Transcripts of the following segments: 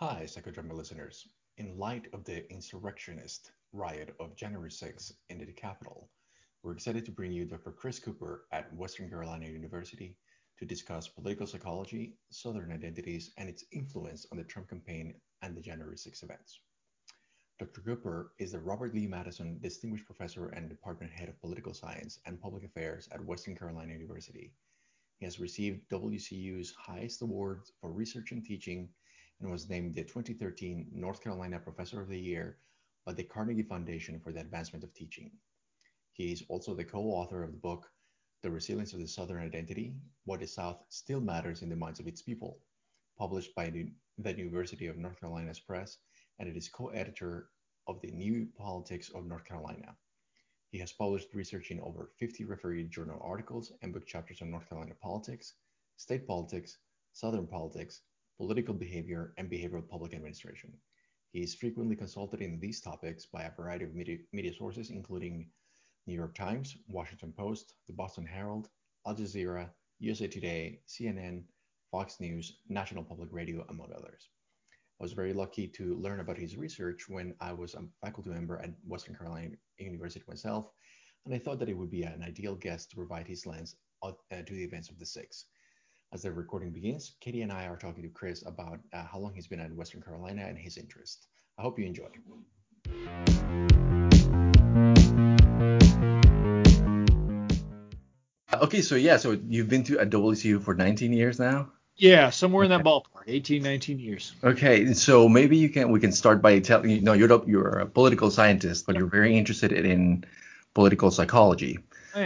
Hi, psychodrama listeners. In light of the insurrectionist riot of January 6th in the Capitol, we're excited to bring you Dr. Chris Cooper at Western Carolina University to discuss political psychology, Southern identities, and its influence on the Trump campaign and the January 6 events. Dr. Cooper is the Robert Lee Madison Distinguished Professor and Department Head of Political Science and Public Affairs at Western Carolina University. He has received WCU's highest award for research and teaching and was named the 2013 North Carolina Professor of the Year by the Carnegie Foundation for the Advancement of Teaching. He is also the co-author of the book The Resilience of the Southern Identity: What the South Still Matters in the Minds of Its People, published by the University of North Carolina's Press, and it is co-editor of the New Politics of North Carolina. He has published research in over 50 refereed journal articles and book chapters on North Carolina politics, state politics, Southern politics, political behavior, and behavioral public administration. He is frequently consulted in these topics by a variety of media, media sources, including New York Times, Washington Post, the Boston Herald, Al Jazeera, USA Today, CNN, Fox News, National Public Radio, among others. I was very lucky to learn about his research when I was a faculty member at Western Carolina University myself, and I thought that it would be an ideal guest to provide his lens uh, to the events of the six. As the recording begins, Katie and I are talking to Chris about uh, how long he's been at Western Carolina and his interest. I hope you enjoy. Okay, so yeah, so you've been to at WCU for 19 years now. Yeah, somewhere in that ballpark, 18, 19 years. Okay, so maybe you can we can start by telling you, no, you're you're a political scientist, but you're very interested in political psychology.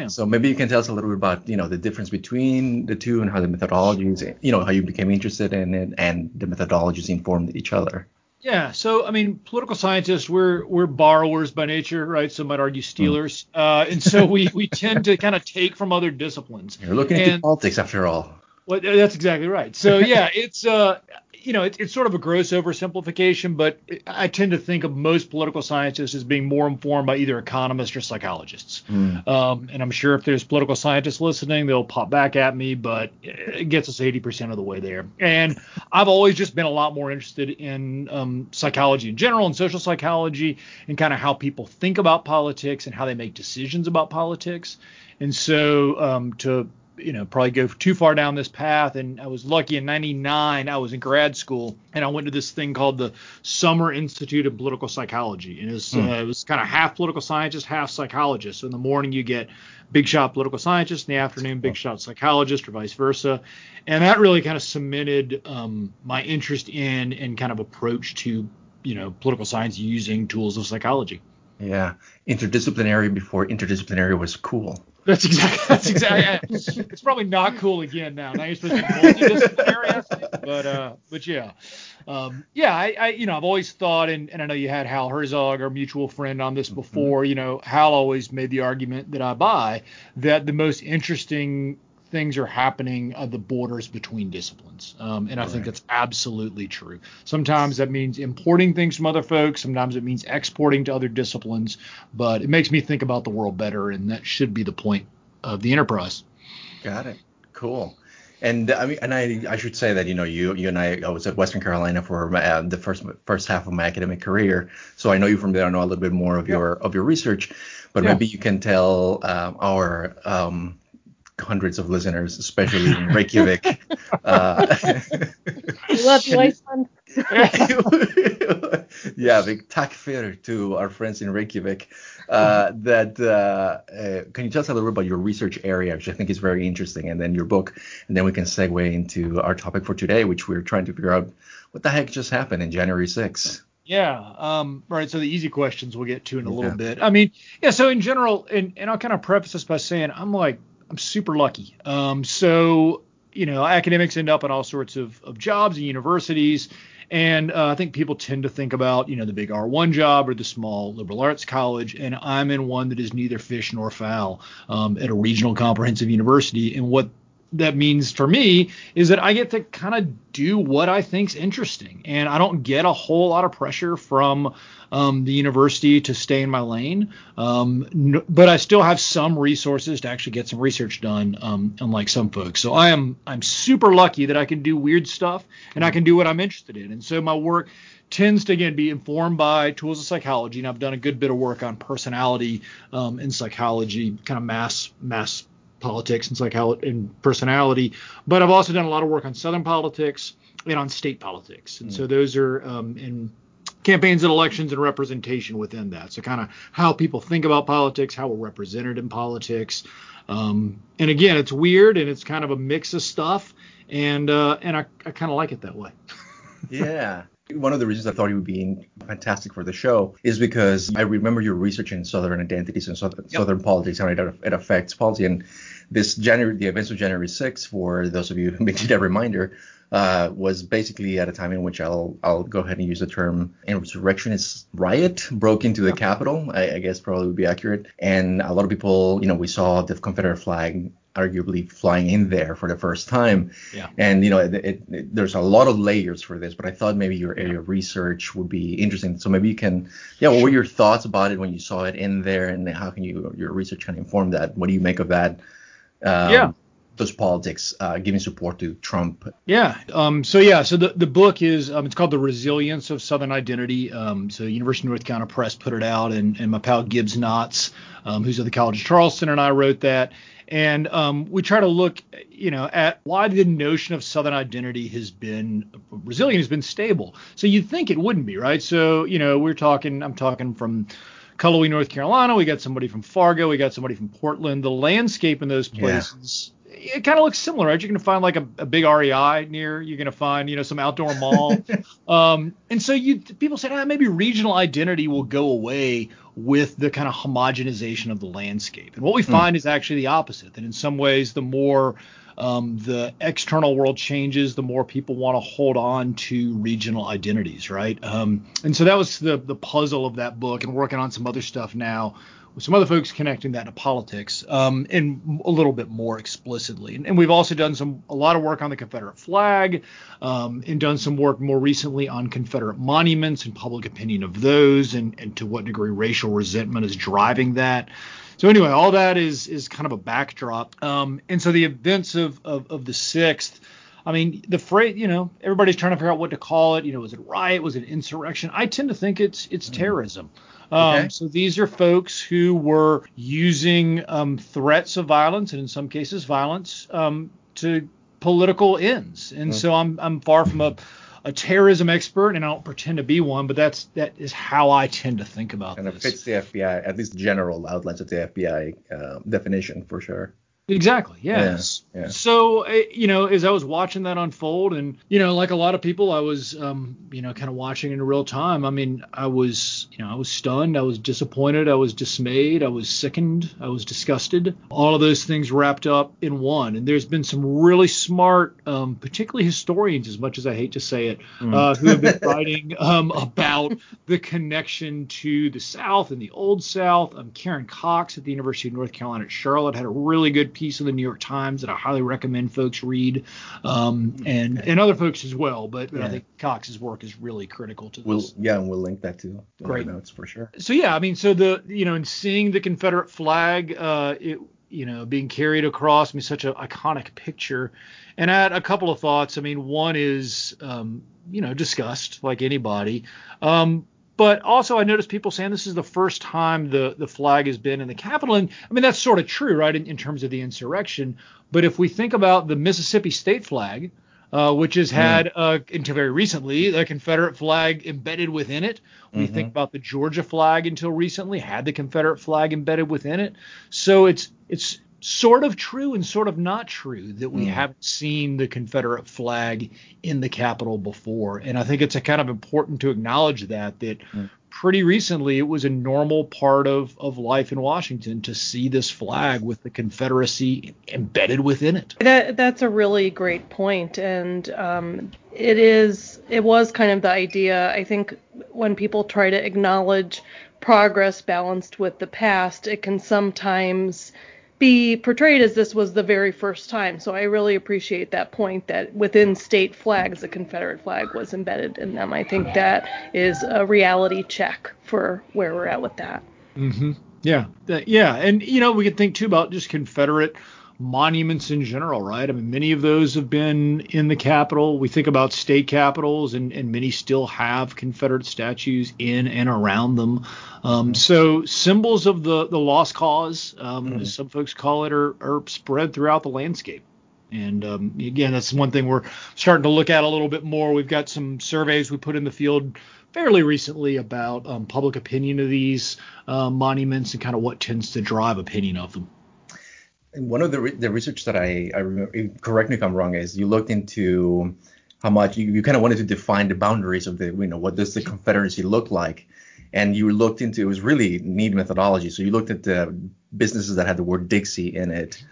So maybe you can tell us a little bit about, you know, the difference between the two and how the methodologies, you know, how you became interested in it and the methodologies informed each other. Yeah, so I mean, political scientists we're we're borrowers by nature, right? Some might argue stealers, mm. uh, and so we we tend to kind of take from other disciplines. You're looking and, into politics after all. Well, that's exactly right. So yeah, it's uh, you know, it, it's sort of a gross oversimplification, but I tend to think of most political scientists as being more informed by either economists or psychologists. Mm. Um, and I'm sure if there's political scientists listening, they'll pop back at me, but it gets us 80% of the way there. And I've always just been a lot more interested in um, psychology in general and social psychology and kind of how people think about politics and how they make decisions about politics. And so um, to you know probably go too far down this path. And i was lucky in 99 i was in grad school and i went to this thing called the summer institute of political psychology. And it was, hmm. uh, it was kind of half political scientist half psychologist. So in the morning you get big shot political scientist in the afternoon big shot psychologist or vice versa. And that really kind of cemented um, my interest in and kind of approach to you know political science using tools of psychology. Yeah. Interdisciplinary before interdisciplinary was cool that's exactly. That's exactly. it's probably not cool again now. Now you're supposed to be multidisciplinary, but uh, but yeah, um, yeah. I, I, you know, I've always thought, and, and I know you had Hal Herzog, our mutual friend, on this mm-hmm. before. Mm-hmm. You know, Hal always made the argument that I buy that the most interesting things are happening at the borders between disciplines. Um, and I right. think that's absolutely true. Sometimes that means importing things from other folks, sometimes it means exporting to other disciplines, but it makes me think about the world better, and that should be the point of the enterprise. Got it. Cool. And I mean, and I, I should say that you know you you and I, I was at Western Carolina for uh, the first first half of my academic career, so I know you from there. I know a little bit more of yeah. your of your research, but yeah. maybe you can tell um, our um, hundreds of listeners, especially in Reykjavik. uh, love you, Iceland. yeah, big takk fyrir to our friends in Reykjavik. Uh, that uh, uh, can you tell us a little bit about your research area, which I think is very interesting, and then your book, and then we can segue into our topic for today, which we're trying to figure out what the heck just happened in January 6th. Yeah. Um, right. So the easy questions we'll get to in a yeah. little bit. I mean, yeah. So in general, and, and I'll kind of preface this by saying I'm like I'm super lucky. Um, so you know, academics end up in all sorts of, of jobs and universities. And uh, I think people tend to think about, you know, the big R1 job or the small liberal arts college. And I'm in one that is neither fish nor fowl um, at a regional comprehensive university. And what that means for me is that I get to kind of do what I think's interesting, and I don't get a whole lot of pressure from um, the university to stay in my lane. Um, but I still have some resources to actually get some research done, um, unlike some folks. So I am I'm super lucky that I can do weird stuff and I can do what I'm interested in. And so my work tends to again be informed by tools of psychology, and I've done a good bit of work on personality um, in psychology, kind of mass mass politics and psychology and personality. But I've also done a lot of work on Southern politics and on state politics, and mm. so those are um, in campaigns and elections and representation within that. So kind of how people think about politics, how we're represented in politics. Um, and again, it's weird and it's kind of a mix of stuff, and uh, and I, I kind of like it that way. yeah. One of the reasons I thought you would be fantastic for the show is because I remember your research in Southern identities and Southern, yep. Southern politics, how it, it affects policy. And this January, the events of January 6th, for those of you who need a reminder, uh, was basically at a time in which I'll I'll go ahead and use the term insurrectionist riot broke into the Capitol. I, I guess probably would be accurate. And a lot of people, you know, we saw the Confederate flag arguably flying in there for the first time. Yeah. And you know, it, it, it, there's a lot of layers for this, but I thought maybe your area of research would be interesting. So maybe you can, yeah, what were your thoughts about it when you saw it in there, and how can you your research kind of inform that? What do you make of that? Um, yeah those politics, uh, giving support to Trump. Yeah. Um, so yeah. So the, the book is um, it's called The Resilience of Southern Identity. Um, so University of North Carolina Press put it out, and, and my pal Gibbs Knotts, um, who's at the College of Charleston, and I wrote that. And um, we try to look, you know, at why the notion of Southern identity has been resilient, has been stable. So you'd think it wouldn't be, right? So you know, we're talking. I'm talking from. Cullowhee, North Carolina. We got somebody from Fargo. We got somebody from Portland. The landscape in those places it kind of looks similar, right? You're going to find like a, a, big REI near. You're going to find, you know, some outdoor mall. um, and so you people said, ah, maybe regional identity will go away with the kind of homogenization of the landscape. And what we hmm. find mm. is actually the opposite. That in some ways, the more um, the external world changes, the more people want to hold on to regional identities, right? Um, and so that was the the puzzle of that book, and working on some other stuff now with some other folks connecting that to politics um, and a little bit more explicitly. And, and, we've also done some a lot of work on the Confederate flag um, and done some work more recently on Confederate monuments and public opinion of those and, and to what degree racial resentment is driving that. So anyway, all that is is kind of a backdrop. Um, and so the events of, of, of the sixth. I mean, the phrase, you know, everybody's trying to figure out what to call it. You know, was it riot? Was it insurrection? I tend to think it's it's mm-hmm. terrorism. Um, okay. So these are folks who were using um, threats of violence and in some cases violence um, to political ends. And mm. so I'm I'm far from a a terrorism expert, and I don't pretend to be one, but that's that is how I tend to think about this. Kind of fits the FBI, at least general outlines of the FBI uh, definition for sure. Exactly. Yes. Yeah, yeah. So, uh, you know, as I was watching that unfold, and you know, like a lot of people, I was, um, you know, kind of watching in real time. I mean, I was, you know, I was stunned, I was disappointed, I was dismayed, I was sickened, I was disgusted. All of those things wrapped up in one. And there's been some really smart, um, particularly historians, as much as I hate to say it, mm. uh, who have been writing um, about the connection to the South and the Old South. Um, Karen Cox at the University of North Carolina at Charlotte had a really good piece in the New York Times that I highly recommend folks read, um, and okay. and other folks as well. But, but yeah. I think Cox's work is really critical to this. We'll, yeah, and we'll link that to Great notes for sure. So yeah, I mean, so the you know, in seeing the Confederate flag, uh, it you know being carried across, I mean, such an iconic picture. And I had a couple of thoughts. I mean, one is um, you know disgust, like anybody. Um, but also, I noticed people saying this is the first time the, the flag has been in the Capitol. And I mean, that's sort of true, right, in, in terms of the insurrection. But if we think about the Mississippi state flag, uh, which has had, mm. uh, until very recently, the Confederate flag embedded within it. We mm-hmm. think about the Georgia flag until recently had the Confederate flag embedded within it. So it's it's sort of true and sort of not true that we mm. haven't seen the Confederate flag in the Capitol before. And I think it's a kind of important to acknowledge that that mm. pretty recently it was a normal part of, of life in Washington to see this flag with the Confederacy embedded within it. That that's a really great point, and um, it is it was kind of the idea. I think when people try to acknowledge progress balanced with the past, it can sometimes be portrayed as this was the very first time. So I really appreciate that point that within state flags, the Confederate flag was embedded in them. I think that is a reality check for where we're at with that. Mm-hmm. Yeah, yeah, and you know we could think too about just Confederate monuments in general, right? I mean, many of those have been in the Capitol. We think about state capitals, and, and many still have Confederate statues in and around them. Um, so symbols of the the lost cause, um, mm-hmm. as some folks call it, are, are spread throughout the landscape. And um, again, that's one thing we're starting to look at a little bit more. We've got some surveys we put in the field fairly recently about um, public opinion of these uh, monuments and kind of what tends to drive opinion of them one of the re- the research that I, I remember, eh, correct me if I'm wrong, is you looked into how much you, you kind of wanted to define the boundaries of the you know what does the Confederacy look like, and you looked into it was really neat methodology. So you looked at the businesses that had the word Dixie in it.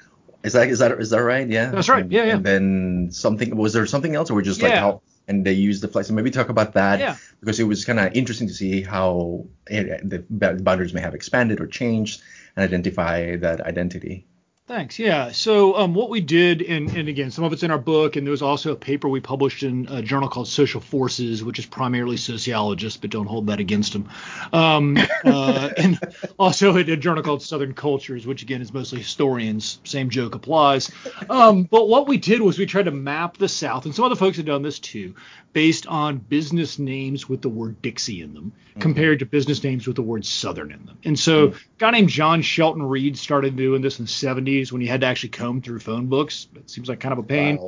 Is that is that is that right? Yeah. That's right. And, yeah, yeah. And then something was there something else, or just like how and they used the flag. So maybe talk about that yeah. because it was kind of interesting to see how eh, it, the boundaries may have expanded or changed and identify that identity. Thanks. Yeah. So um, what we did, and, and again, some of it's in our book, and there was also a paper we published in a journal called Social Forces, which is primarily sociologists, but don't hold that against them. Um, uh, and also a, a, journal called Southern Cultures, which again is mostly historians. Same joke applies. Um, but what we did was we tried to map the South, and some other folks have done this too, based on business names with the word Dixie in them, mm-hmm. compared to business names with the word Southern in them. And so, mm-hmm. a guy named John Shelton Reed started doing this in the 70s when you had to actually comb through phone books. It seems like kind of a pain.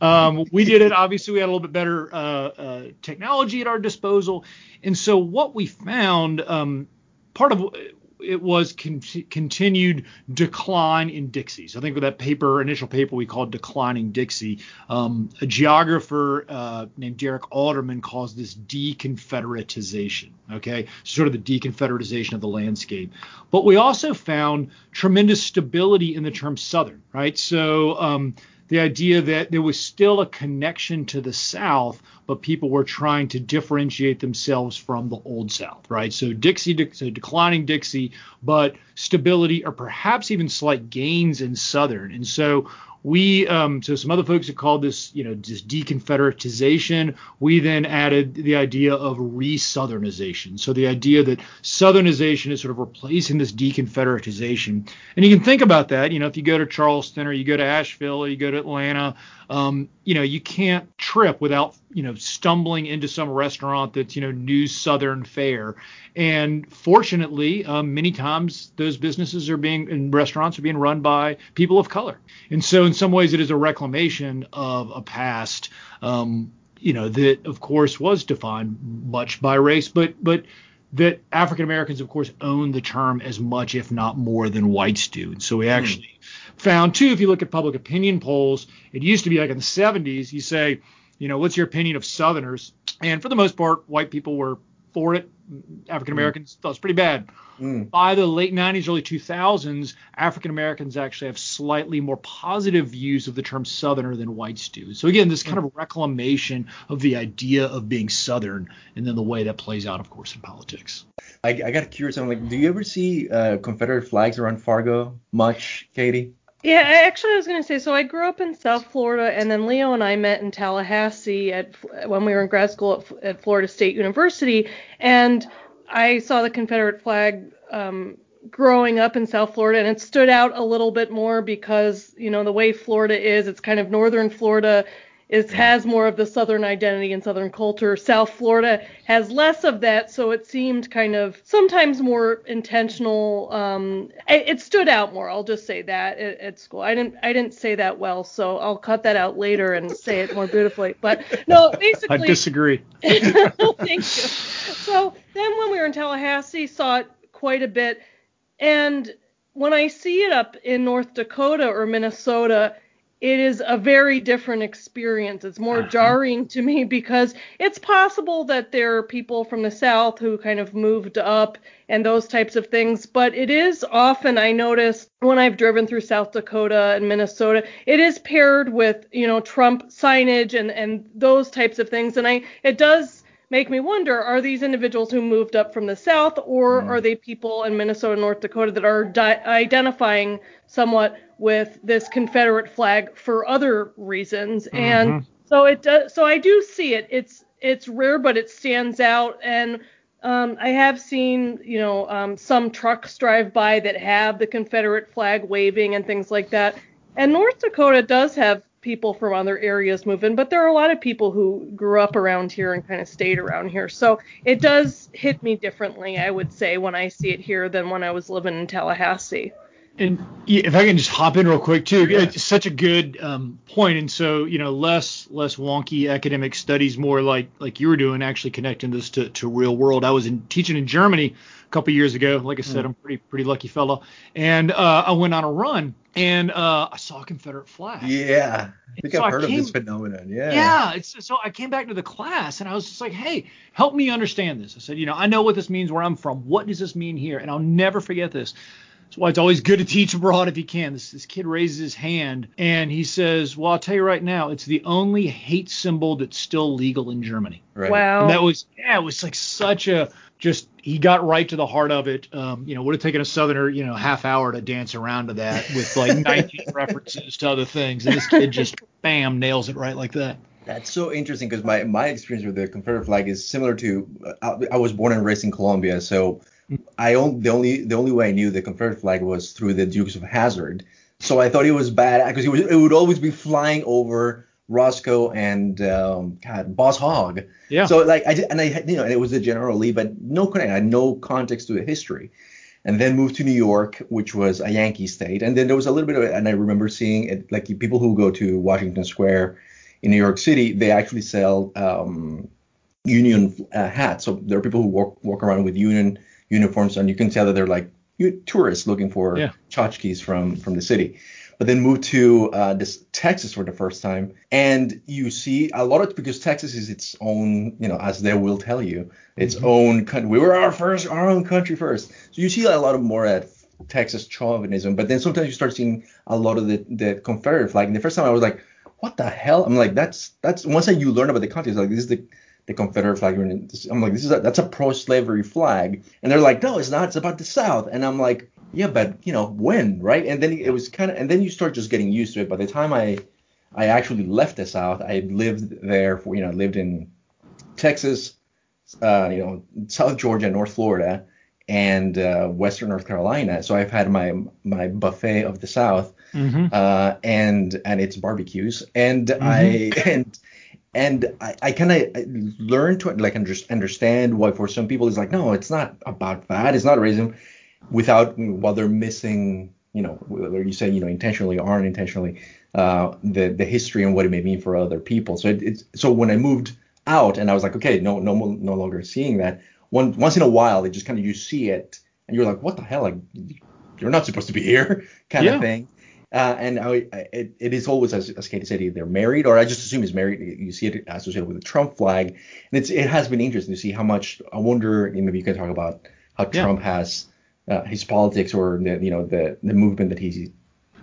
Wow. Um, we did it. Obviously, we had a little bit better uh, uh, technology at our disposal. And so what we found, um, part of it was con- continued decline in Dixies. I think with that paper, initial paper we called Declining Dixie, um, a geographer uh, named Derek Alderman calls this deconfederatization. Okay, sort of the deconfederatization of the landscape. But we also found tremendous stability in the term Southern, right? So um, the idea that there was still a connection to the South, but people were trying to differentiate themselves from the Old South, right? So Dixie, so declining Dixie, but stability or perhaps even slight gains in Southern. And so we um, so some other folks have called this you know just deconfederatization we then added the idea of re-southernization so the idea that southernization is sort of replacing this deconfederatization and you can think about that you know if you go to charleston or you go to asheville or you go to atlanta um, you know, you can't trip without, you know, stumbling into some restaurant that's, you know, new Southern fare. And fortunately, um, many times those businesses are being and restaurants are being run by people of color. And so, in some ways, it is a reclamation of a past, um, you know, that of course was defined much by race, but but that African Americans, of course, own the term as much, if not more, than whites do. And so we hmm. actually found too, if you look at public opinion polls, it used to be like in the 70s, you say, you know, what's your opinion of Southerners? And for the most part, white people were for it. African Americans mm. thought it was pretty bad. Mm. By the late 90s, early 2000s, African Americans actually have slightly more positive views of the term Southerner than whites do. So again, this kind of reclamation of the idea of being Southern, and then the way that plays out, of course, in politics. I, I got curious. I'm like, do you ever see uh, Confederate flags around Fargo much, Katie? Yeah, actually, I was going to say. So I grew up in South Florida, and then Leo and I met in Tallahassee at when we were in grad school at, at Florida State University, and I saw the Confederate flag um, growing up in South Florida, and it stood out a little bit more because you know the way Florida is. It's kind of northern Florida is has more of the southern identity and southern culture. South Florida has less of that, so it seemed kind of sometimes more intentional. Um, it, it stood out more. I'll just say that at, at, school. I didn't I didn't say that well, so I'll cut that out later and say it more beautifully. But no, basically. I disagree. thank you. So then when we were in Tallahassee, saw it quite a bit, and when I see it up in North Dakota or Minnesota it is a very different experience. It's more uh-huh. jarring to me because it's possible that there are people from the South who kind of moved up and those types of things, but it is often, I notice when I've driven through South Dakota and Minnesota, it is paired with, you know, Trump signage and, and those types of things. And I, it does make me wonder are these individuals who moved up from the south or mm. are they people in Minnesota and North Dakota that are di- identifying somewhat with this Confederate flag for other reasons mm-hmm. and so it does so I do see it it's it's rare but it stands out and um, I have seen, you know, um, some trucks drive by that have the Confederate flag waving and things like that. And North Dakota does have people from other areas move in, but there are a lot of people who grew up around here and kind of stayed around here. So it does hit me differently, I would say, when I see it here than when I was living in Tallahassee. And if I can just hop in real quick too, yeah. it's such a good um, point. And so you know, less less wonky academic studies, more like like you were doing, actually connecting this to, to real world. I was in teaching in Germany a couple years ago. Like I said, mm. I'm pretty pretty lucky fellow. And uh, I went on a run and uh, I saw a Confederate flag. Yeah, I think I've heard came, of this phenomenon. Yeah. Yeah. It's, so I came back to the class and I was just like, hey, help me understand this. I said, you know, I know what this means where I'm from. What does this mean here? And I'll never forget this. That's why it's always good to teach abroad if you can. This, this kid raises his hand and he says, Well, I'll tell you right now, it's the only hate symbol that's still legal in Germany. Right. Wow. And that was, yeah, it was like such a just he got right to the heart of it. Um, you know, would have taken a southerner, you know, half hour to dance around to that with like 19 references to other things, and this kid just bam nails it right like that. That's so interesting because my my experience with the Confederate flag is similar to uh, I, was born and raised in Colombia, so I only the only the only way I knew the Confederate flag was through the Dukes of Hazzard. So I thought it was bad because it, it would always be flying over Roscoe and um, God, Boss Hogg. Yeah. So like I did, and I you know and it was a General Lee, but no connection, I had no context to the history. And then moved to New York, which was a Yankee state. And then there was a little bit of it, and I remember seeing it like people who go to Washington Square in New York City, they actually sell um, Union uh, hats. So there are people who walk walk around with Union uniforms, and you can tell that they're like tourists looking for yeah. tchotchkes from from the city but then moved to uh, this Texas for the first time, and you see a lot of because Texas is its own, you know, as they will tell you, its mm-hmm. own country. We were our first, our own country first. So you see a lot of more at Texas chauvinism, but then sometimes you start seeing a lot of the the Confederate flag. And the first time I was like, what the hell? I'm like, that's that's once you learn about the context, like this is the the Confederate flag. I'm like, this is a, that's a pro-slavery flag, and they're like, no, it's not. It's about the South. And I'm like, yeah, but you know when, right? And then it was kind of, and then you start just getting used to it. By the time I I actually left the South, I lived there for you know lived in Texas, uh, you know South Georgia, North Florida, and uh, Western North Carolina. So I've had my my buffet of the South, mm-hmm. uh, and and its barbecues, and mm-hmm. I and and I, I kind of learned to like under, understand why for some people it's like no, it's not about that, it's not racism without while they're missing, you know, whether you say you know intentionally or unintentionally, uh, the the history and what it may mean for other people. So it, it's so when I moved out and I was like, okay, no no no longer seeing that. One once in a while, it just kind of you see it and you're like, what the hell? Like you're not supposed to be here, kind yeah. of thing. Uh, and I, I, it, it is always, as, as Katie said, either married or I just assume he's married. You see it associated with the Trump flag, and it's it has been interesting to see how much. I wonder, maybe you can talk about how yeah. Trump has uh, his politics or the you know the the movement that he's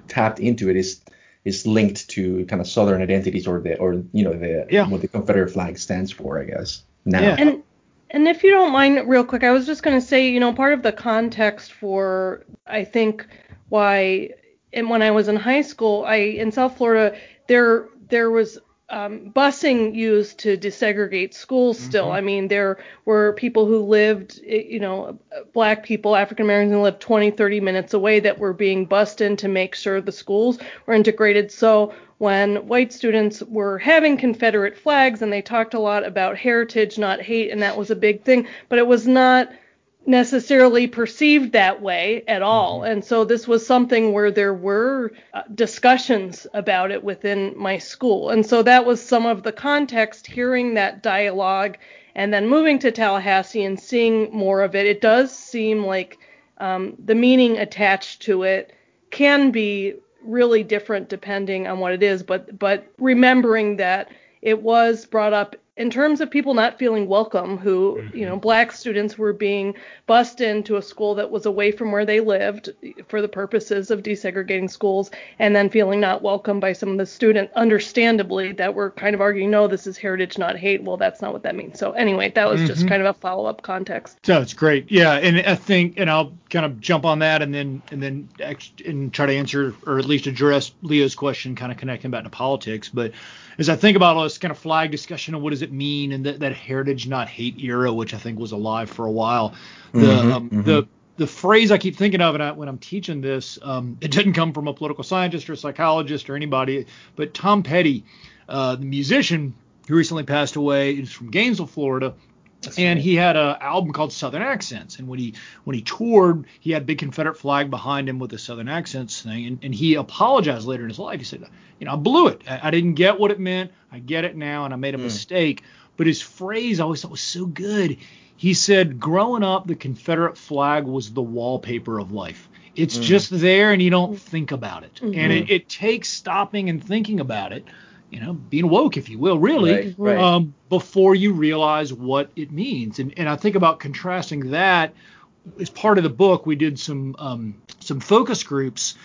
tapped into it is is linked to kind of southern identities or the or you know the yeah. what the Confederate flag stands for, I guess. Now. Yeah. And and if you don't mind, real quick, I was just going to say, you know, part of the context for I think why and when I was in high school, I in South Florida there there was um, busing used to desegregate schools still. Mm-hmm. I mean, there were people who lived, you know, black people, African Americans who lived 20, 30 minutes away that were being bused in to make sure the schools were integrated. So when white students were having Confederate flags and they talked a lot about heritage, not hate, and that was a big thing, but it was not – necessarily perceived that way at all. Mm-hmm. And so this was something where there were uh, discussions about it within my school. And so that was some of the context, hearing that dialogue and then moving to Tallahassee and seeing more of it. It does seem like um, the meaning attached to it can be really different depending on what it is, but but remembering that it was brought up in terms of people not feeling welcome, who, mm-hmm. you know, black students were being bused into a school that was away from where they lived for the purposes of desegregating schools, and then feeling not welcome by some of the students, understandably, that were kind of arguing, no, this is heritage, not hate. Well, that's not what that means. So anyway, that was mm-hmm. just kind of a follow up context. So it's great. Yeah. And I think, and I'll kind of jump on that and then, and then, and try to answer or at least address Leo's question, kind of connecting back to politics. But as I think about all this kind of flag discussion and what does it mean and that, that heritage not hate era, which I think was alive for a while, the mm-hmm, um, mm-hmm. the the phrase I keep thinking of and when I'm teaching this, um, it didn't come from a political scientist or a psychologist or anybody, but Tom Petty, uh, the musician who recently passed away, is from Gainesville, Florida. That's and right. he had an album called Southern Accents. And when he when he toured, he had a big Confederate flag behind him with the Southern Accents thing. And, and he apologized later in his life. He said, you know, I blew it. I, I didn't get what it meant. I get it now, and I made a mm. mistake. But his phrase I always thought was so good. He said, growing up, the Confederate flag was the wallpaper of life. It's mm. just there, and you don't think about it. Mm-hmm. And it, it takes stopping and thinking about it you know, being woke, if you will, really, right, right. Um, before you realize what it means. And, and I think about contrasting that as part of the book. We did some um, some focus groups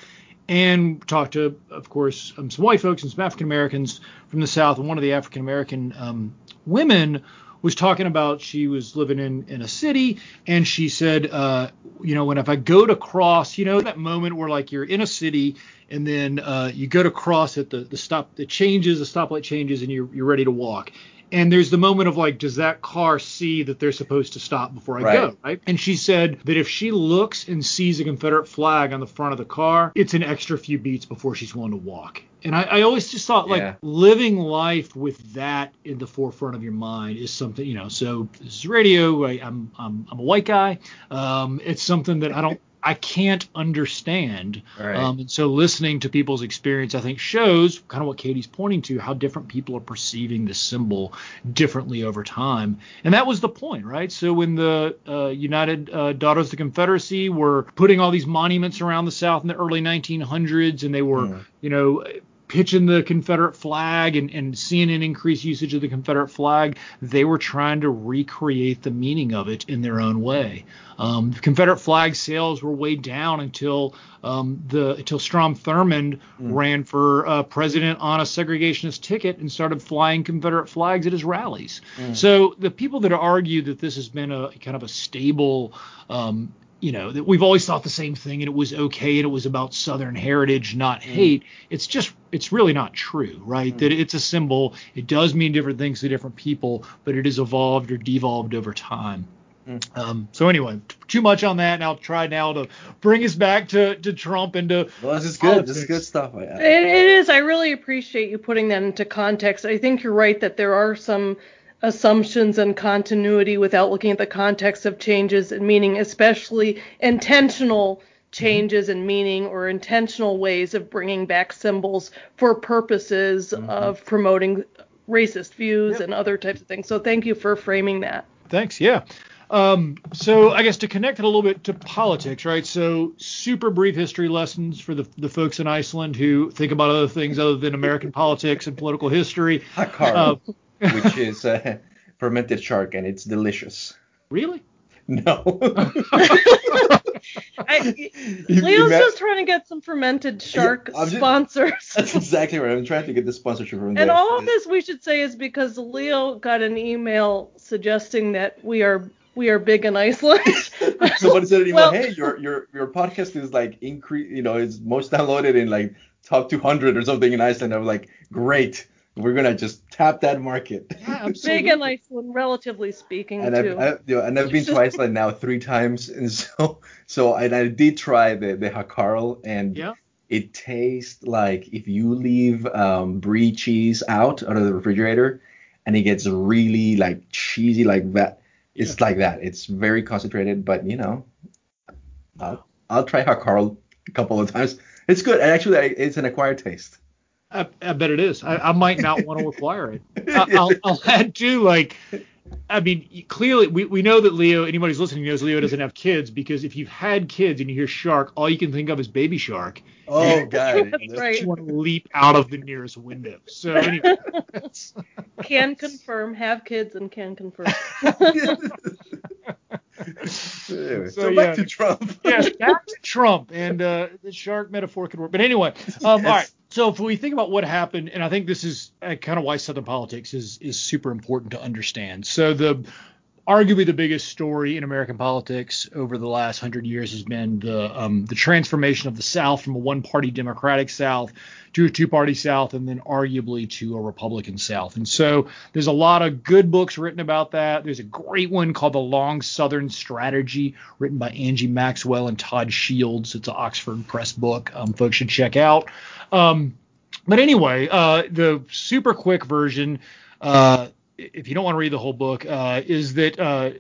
and talked to, of course, um, some white folks and some African Americans from the South. And one of the African American um, women was talking about she was living in in a city and she said uh, you know when if i go to cross you know that moment where like you're in a city and then uh, you go to cross at the the stop it changes the stoplight changes and you're you're ready to walk and there's the moment of like does that car see that they're supposed to stop before i right. go right and she said that if she looks and sees a confederate flag on the front of the car it's an extra few beats before she's willing to walk and I, I, always just thought like yeah. living life with that in the forefront of your mind is something, you know. So this is radio. I, am I'm, I'm I'm a white guy. Um, it's something that I don't I can't understand. Right. Um, and so listening to people's experience, I think, shows kind of what Katie's pointing to, how different people are perceiving the symbol differently over time. And that was the point, right? So when the uh, United uh, Daughters of the Confederacy were putting all these monuments around the South in the early 1900s, and they were, mm. you know, pitching the Confederate flag and, and seeing an increased usage of the Confederate flag, they were trying to recreate the meaning of it in their own way. Um, Confederate flag sales were way down until um, the until Strom Thurmond mm. ran for uh, president on a segregationist ticket and started flying Confederate flags at his rallies. Mm. So the people that argue that this has been a kind of a stable um, you know that we've always thought the same thing and it was okay and it was about southern heritage not mm. hate it's just it's really not true right mm. that it's a symbol it does mean different things to different people but it has evolved or devolved over time mm. um, so anyway, too much on that, and I'll try now to bring us back to, to Trump and to. Well, this is good. This is good stuff. It, it is. I really appreciate you putting that into context. I think you're right that there are some assumptions and continuity without looking at the context of changes and meaning, especially intentional changes in meaning or intentional ways of bringing back symbols for purposes mm-hmm. of promoting racist views yep. and other types of things. So thank you for framing that. Thanks. Yeah. Um, so I guess to connect it a little bit to politics, right? So super brief history lessons for the, the folks in Iceland who think about other things other than American politics and political history. Uh, which is a fermented shark, and it's delicious. Really? No. I, Leo's just trying to get some fermented shark yeah, sponsors. That's exactly right. I'm trying to get the sponsorship from And all of this we should say is because Leo got an email suggesting that we are we are big in Iceland. Somebody said to well, hey, your your your podcast is like increase, you know, is most downloaded in like top 200 or something in Iceland. I'm like, great. We're gonna just tap that market. Yeah, big in Iceland, relatively speaking, and too. I've, I, you know, and I've been to Iceland now three times, and so so and I did try the the hakarl, and yeah. it tastes like if you leave um, brie cheese out out of the refrigerator, and it gets really like cheesy like that. It's yeah. like that. It's very concentrated, but you know, I'll, I'll try hakarl a couple of times. It's good. And actually, it's an acquired taste. I, I bet it is. I, I might not want to acquire it. I, will I'll add too, like I mean, clearly we, we know that Leo, anybody who's listening knows Leo doesn't have kids because if you've had kids and you hear shark, all you can think of is baby shark. Oh god, That's right. You want to leap out of the nearest window. So anyway, Can confirm, have kids, and can confirm. Anyway, So, so, back yeah. to Trump. yes, back to Trump and uh, the shark metaphor could work. But anyway, um, all right. So if we think about what happened, and I think this is uh, kind of why Southern politics is is super important to understand. So the arguably the biggest story in American politics over the last hundred years has been the um, the transformation of the South from a one-party Democratic South to a two-party South, and then arguably to a Republican South. And so there's a lot of good books written about that. There's a great one called The Long Southern Strategy, written by Angie Maxwell and Todd Shields. It's an Oxford Press book. Um, folks should check out. Um, but anyway, uh, the super quick version. Uh, if you don't want to read the whole book, uh, is that uh,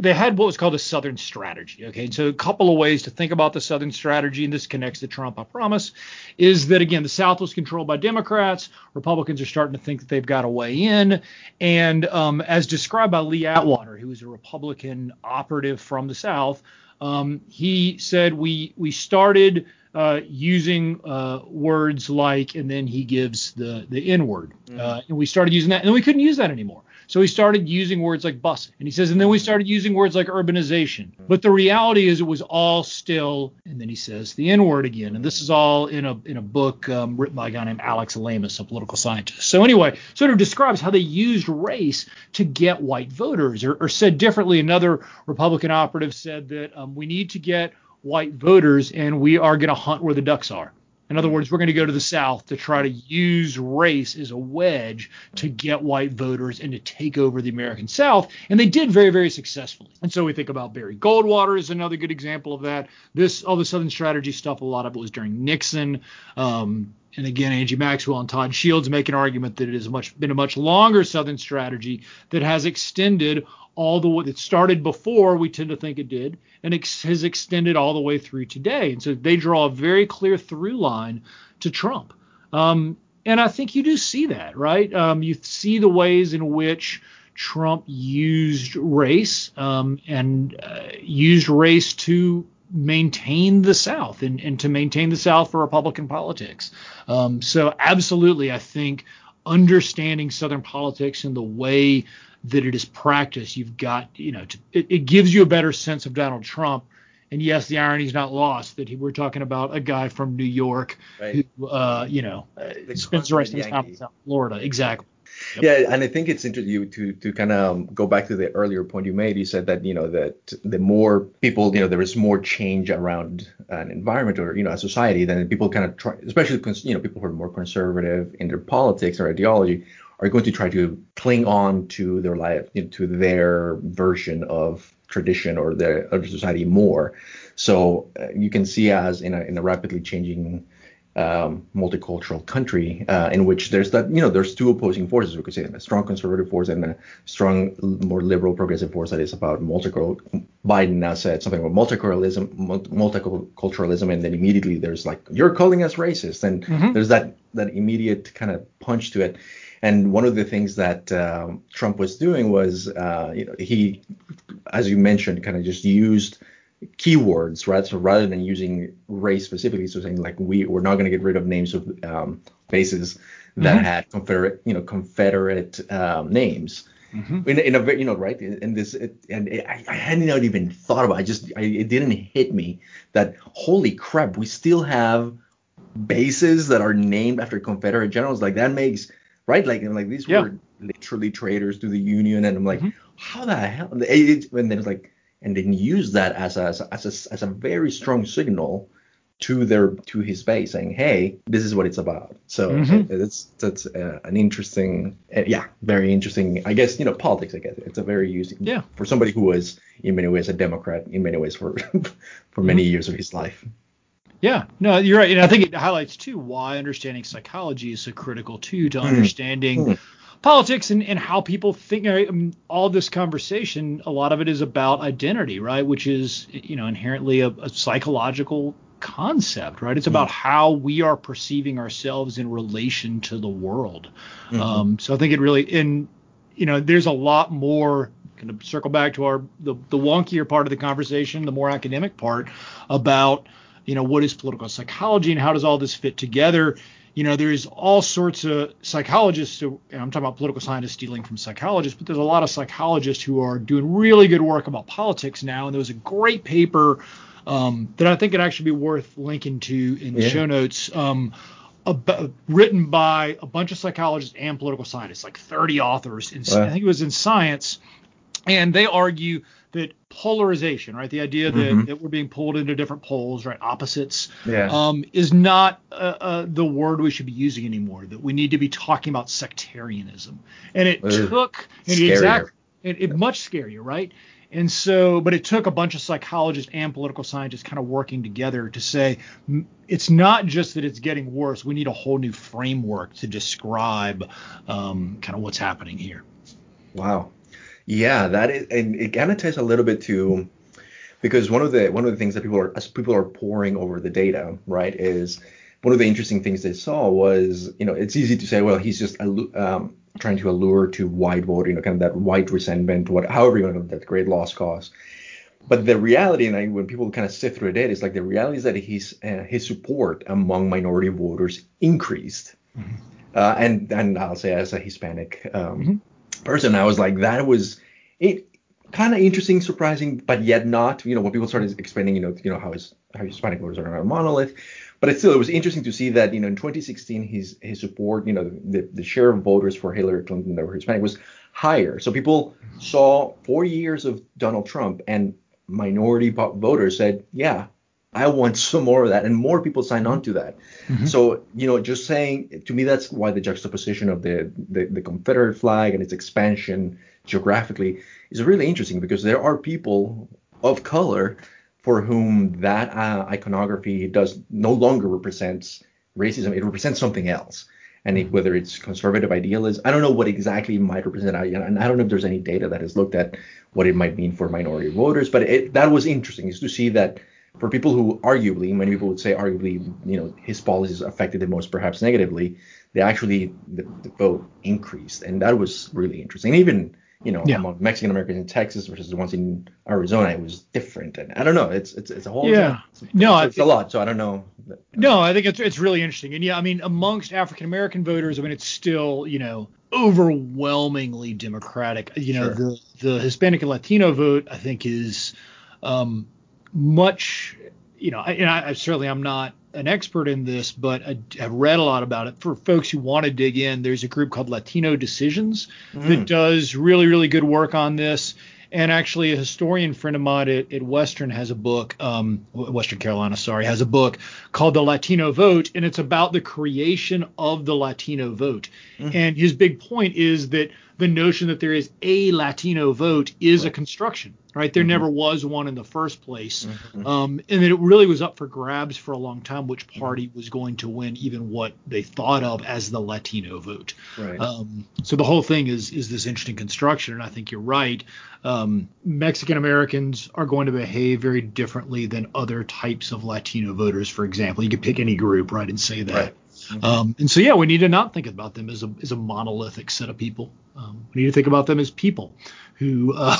they had what was called a Southern strategy. Okay, so a couple of ways to think about the Southern strategy, and this connects to Trump, I promise, is that again the South was controlled by Democrats. Republicans are starting to think that they've got a way in, and um, as described by Lee Atwater, who was a Republican operative from the South, um, he said we we started uh, using uh, words like, and then he gives the the N word, uh, and we started using that, and then we couldn't use that anymore. So he started using words like bus, and he says, and then we started using words like urbanization. But the reality is, it was all still, and then he says the N word again, and this is all in a in a book um, written by a guy named Alex Lamis, a political scientist. So anyway, sort of describes how they used race to get white voters, or, or said differently, another Republican operative said that um, we need to get white voters, and we are going to hunt where the ducks are. In other words, we're going to go to the South to try to use race as a wedge to get white voters and to take over the American South. And they did very, very successfully. And so we think about Barry Goldwater is another good example of that. This, all the Southern strategy stuff, a lot of it was during Nixon. Um, and again, Angie Maxwell and Todd Shields make an argument that it has much been a much longer Southern strategy that has extended all the way that started before we tend to think it did, and ex- has extended all the way through today. And so they draw a very clear through line to Trump. Um, and I think you do see that, right? Um, you see the ways in which Trump used race um, and uh, used race to maintain the South and, and to maintain the South for Republican politics. Um, so absolutely, I think understanding Southern politics and the way that it is practiced, you've got, you know, to, it, it gives you a better sense of Donald Trump. And yes, the irony is not lost that he, we're talking about a guy from New York Right. who, uh, you know, uh, The spends the rest of his time in South Florida. Exactly. Yep. Yeah, and I think it's interesting you to to kind of go back to the earlier point you made. You said that you know that the more people, you know, there is more change around an environment or you know a society, then people kind of try, especially you know people who are more conservative in their politics or ideology, are going to try to cling on to their life, you know, to their version of tradition or their other society more. So uh, you can see as in a in a rapidly changing um, multicultural country uh, in which there's that you know there's two opposing forces we could say a strong conservative force and a strong more liberal progressive force that is about multicultural Biden now said something about multiculturalism multiculturalism and then immediately there's like you're calling us racist and Mhm. there's that that immediate kind of punch to it and one of the things that um, Trump was doing was uh, you know he as you mentioned kind of just used keywords, right? So rather than using race specifically, so saying like we we're not going to get rid of names of um, bases that Mhm. had Confederate, you know, Confederate um, names. Mhm. In, in a very, you know, right? And this, it, and it, I, I hadn't not even thought about. It. I just, I, it didn't hit me that holy crap, we still have bases that are named after Confederate generals. Like that makes right, like, like these Yeah. were literally traitors to the Union, and I'm like, Mhm. how the hell? It, and then it's like, and then use that as a, as a as a very strong signal to their to his base, saying, hey, this is what it's about. So Mhm. it, it's that's uh, an interesting, uh, yeah, very interesting. I guess you know politics. I guess it's a very using Yeah. for somebody who was in many ways a Democrat in many ways for for many Mm-hmm. years of his life. Yeah, no, you're right, and I think it highlights too why understanding psychology is so critical too to understanding Mm. Politics and, and how people think. I mean, all this conversation, a lot of it is about identity, right? Which is you know inherently a, a psychological concept, right? It's about how we are perceiving ourselves in relation to the world. Mhm. Um, so I think it really and you know, there's a lot more. Kind of circle back to our the, the wonkier part of the conversation, the more academic part about you know what is political psychology and how does all this fit together you know, there's all sorts of psychologists, who, I'm talking about political scientists stealing from psychologists, but there's a lot of psychologists who are doing really good work about politics now. And there was a great paper um, that I think would actually be worth linking to in the yeah. show notes. Um, about, written by a bunch of psychologists and political scientists, like 30 authors. In, wow. I think it was in Science, and they argue that polarization, right, the idea that, mm-hmm. that we're being pulled into different poles, right, opposites, yeah. um, is not uh, uh, the word we should be using anymore. That we need to be talking about sectarianism, and it Ugh. took and exactly it, it much scarier, right? And so, but it took a bunch of psychologists and political scientists kind of working together to say it's not just that it's getting worse. We need a whole new framework to describe um, kind of what's happening here. Wow. Yeah, that is, and it kind of ties a little bit to because one of the one of the things that people are as people are pouring over the data, right, is one of the interesting things they saw was, you know, it's easy to say, well, he's just um, trying to allure to white vote, you know, kind of that white resentment, what, however you want to, that great loss cause. But the reality, and I, when people kind of sift through the data, is like the reality is that his uh, his support among minority voters increased, mm-hmm. uh, and and I'll say as a Hispanic um, mm-hmm person. I was like, that was it kind of interesting, surprising, but yet not. You know, when people started explaining, you know, you know how his how Hispanic voters are a monolith, but still it was interesting to see that you know in 2016 his his support, you know, the the share of voters for Hillary Clinton that were Hispanic was higher. So people saw four years of Donald Trump and minority voters said, yeah, I want some more of that, and more people sign on to that. Mm-hmm. So you know, just saying to me, that's why the juxtaposition of the, the, the Confederate flag and its expansion geographically is really interesting because there are people of color for whom that uh, iconography does no longer represents racism; it represents something else. And it, whether it's conservative idealism, I don't know what exactly it might represent, and I don't know if there's any data that has looked at what it might mean for minority voters. But it, that was interesting, is to see that for people who arguably, many people would say arguably, you know, his policies affected the most perhaps negatively, they actually the, the vote increased, and that was really interesting. even you know, yeah. among Mexican Americans in Texas versus the ones in Arizona, it was different. And I don't know, it's it's it's a whole yeah, it's, no, it's, it's a lot. So I don't know. No, I think it's it's really interesting. And yeah, I mean, amongst African American voters, I mean, it's still you know overwhelmingly Democratic. You know, sure. the the Hispanic and Latino vote, I think, is um, much, you know, and I, I certainly I'm not an expert in this, but I have read a lot about it. For folks who want to dig in, there's a group called Latino Decisions mm. that does really, really good work on this. And actually, a historian friend of mine at, at Western has a book, um, Western Carolina, sorry, has a book called The Latino Vote, and it's about the creation of the Latino vote. Mm. And his big point is that the notion that there is a Latino vote is right. a construction right? There mm-hmm. never was one in the first place. Mm-hmm. Um, and it really was up for grabs for a long time which mm-hmm. party was going to win even what they thought of as the Latino vote. Right. Um, so the whole thing is is this interesting construction, and I think you're right. Um, Mexican Americans are going to behave very differently than other types of Latino voters, for example. You could pick any group, right, and say that. Right. Mm-hmm. Um, and so, yeah, we need to not think about them as a, as a monolithic set of people. Um, we need to think about them as people who uh,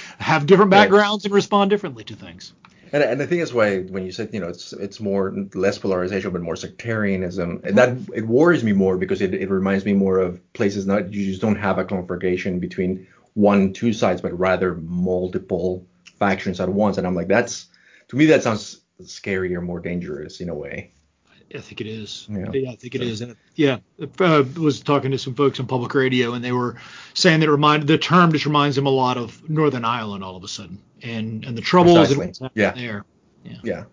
have different backgrounds and respond differently to things. And, and I think that's why when you said you know it's it's more less polarization but more sectarianism that it worries me more because it, it reminds me more of places not you just don't have a confrontation between one two sides but rather multiple factions at once and I'm like that's to me that sounds scarier more dangerous in a way. I think it is. Yeah, yeah I think it is. And yeah, uh, was talking to some folks on public radio, and they were saying that reminded the term just reminds them a lot of Northern Ireland all of a sudden, and and the troubles and yeah. there. Yeah. Yeah.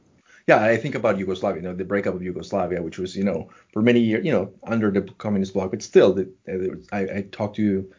Yeah, I think about Yugoslavia, you know, the breakup of Yugoslavia, which was, you know, for many years, you know, under the communist bloc, but still, the, I, I talked to,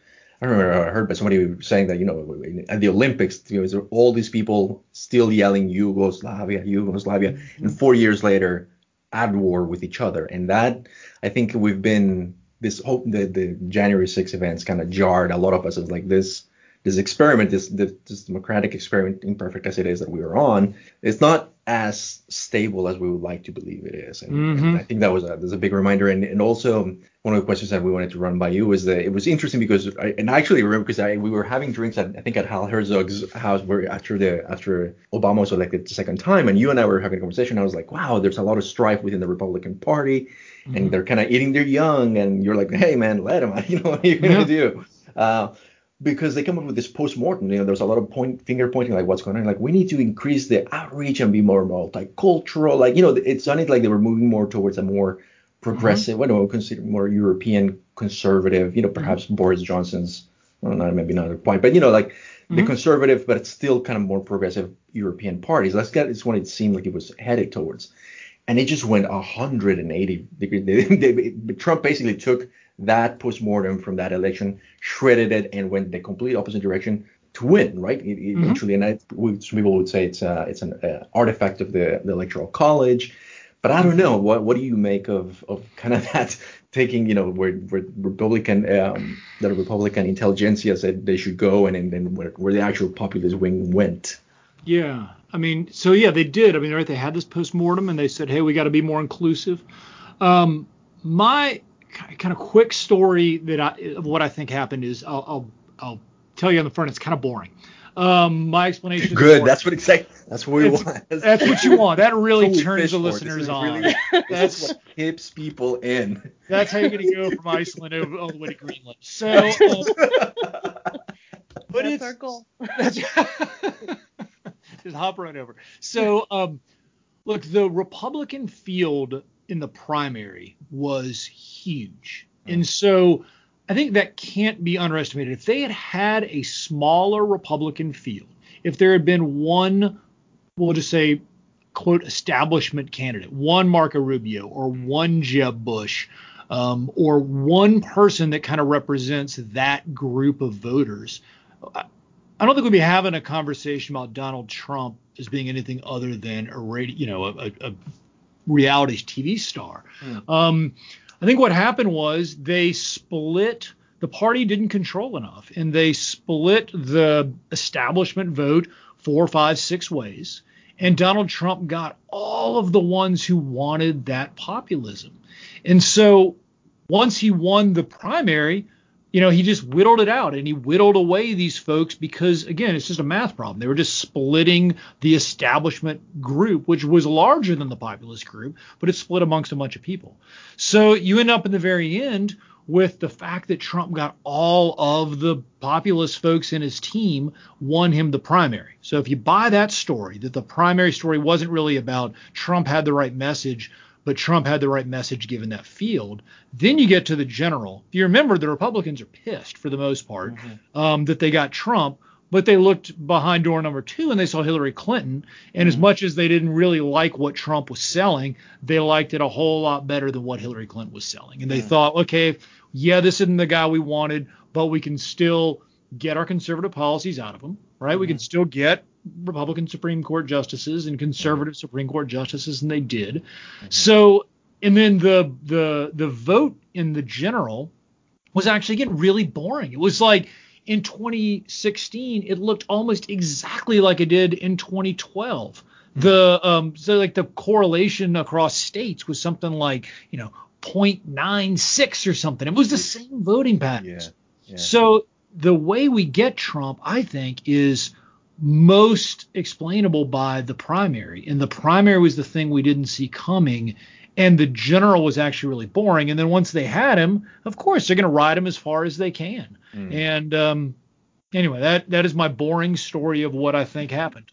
I remember I heard by somebody saying that, you know, at the Olympics, you know, there all these people still yelling Yugoslavia, Yugoslavia, mm-hmm. and four years later, at war with each other. And that, I think we've been, this hope, the, the January 6 events kind of jarred a lot of us as like this, this experiment, this, this, this democratic experiment, imperfect as it is that we were on, it's not as stable as we would like to believe it is. And, Mhm. and I think that was a, that's a big reminder. And, and also one of the questions that we wanted to run by you was that it was interesting because I, and I actually remember because I, we were having drinks at I think at Hal Herzog's house where after the after Obama was elected the second time, and you and I were having a conversation. I was like, wow, there's a lot of strife within the Republican Party, and they're kind of eating their young, and you're like, hey man, let them, you know what are you gonna Yeah. do? Uh, because they come up with this post-mortem. You know, there's a lot of point finger pointing, like what's going on. Like we need to increase the outreach and be more multicultural. Like you know, it sounded like they were moving more towards a more progressive, what do I consider more European conservative. You know, perhaps Boris Johnson's, well, not know, maybe not a point but you know, like the Mhm. conservative, but it's still kind of more progressive European parties. That's that is what it seemed like it was headed towards. And it just went 180 degrees. Trump basically took that postmortem from that election, shredded it, and went the complete opposite direction to win, right? It- Mhm. Eventually, and I, would- some people would say it's uh, it's an uh, artifact of the, the electoral college. But I don't know. What what do you make of, of kind of that taking, you know, where, where Republican um, the Republican intelligentsia said they should go, and then where, where the actual populist wing went. Yeah. I mean, so yeah, they did. I mean, right, they had this postmortem and they said, hey, we got to be more inclusive. Um, my kind of quick story that I, of what I think happened is I'll, I'll, I'll tell you on the front, it's kind of boring. Um, my explanation. Good. boring. That's what it's like. That's what we It's- want. That's what you want. That really That's what we turns the for. This listeners on. really- This That's what keeps people in. that's how you're gonna go from Iceland over all the way to Greenland. So, um, but That's it's our goal. That's just hop right over. So, um, look, the Republican field in the primary was huge, and so I think that can't be underestimated. If they had had a smaller Republican field, if there had been one, we'll just say, quote, establishment candidate, one Marco Rubio or one Jeb Bush, um, or one person that kind of represents that group of voters. I, I don't think we'd be having a conversation about Donald Trump as being anything other than a radio, you know, a, a, a reality TV star. Hmm. Um, I think what happened was they split. The party didn't control enough, and they split the establishment vote four, five, six ways. And Donald Trump got all of the ones who wanted that populism. And so once he won the primary, you know, he just whittled it out and he whittled away these folks because, again, it's just a math problem. They were just splitting the establishment group, which was larger than the populist group, but it's split amongst a bunch of people. So you end up in the very end with the fact that Trump got all of the populist folks in his team won him the primary. So if you buy that story, that the primary story wasn't really about Trump had the right message, but Trump had the right message given that field, then you get to the general. If you remember, the Republicans are pissed for the most part mm-hmm. um, that they got Trump, but they looked behind door number two and they saw Hillary Clinton. And as mm-hmm. much as they didn't really like what Trump was selling, they liked it a whole lot better than what Hillary Clinton was selling. And they mm-hmm. thought, okay, yeah, this isn't the guy we wanted, but we can still get our conservative policies out of him, right? We can still get Republican Supreme Court justices and conservative mm-hmm. Supreme Court justices, and they did. Mm-hmm. So, and then the the the vote in the general was actually getting really boring. It was like in 2016, it looked almost exactly like it did in 2012. Mm-hmm. The um so like the correlation across states was something like you know 0.96 or something. It was the same voting patterns. Yeah. So the way we get Trump, I think, is most explainable by the primary. And the primary was the thing we didn't see coming. And the general was actually really boring. And then once they had him, of course, they're going to ride him as far as they can. Mm. And um, anyway, that that is my boring story of what I think happened.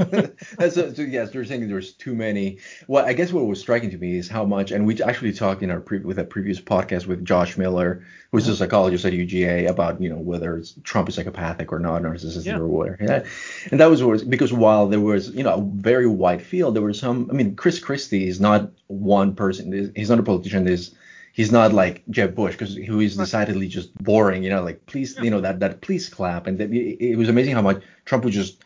A, so yes, they're saying there's too many. Well, I guess what was striking to me is how much, and we actually talked in our pre- with a previous podcast with Josh Miller, who's a psychologist at UGA, about you know whether it's Trump is psychopathic or not, narcissistic Yeah. or whatever. Yeah. And that was was- because while there was you know a very wide field, there were some. I mean, Chris Christie is not one person. He's not a politician. There's he's not like Jeb Bush because who is decidedly just boring. You know, like please, you know that that please clap, and that, it, it was amazing how much Trump would just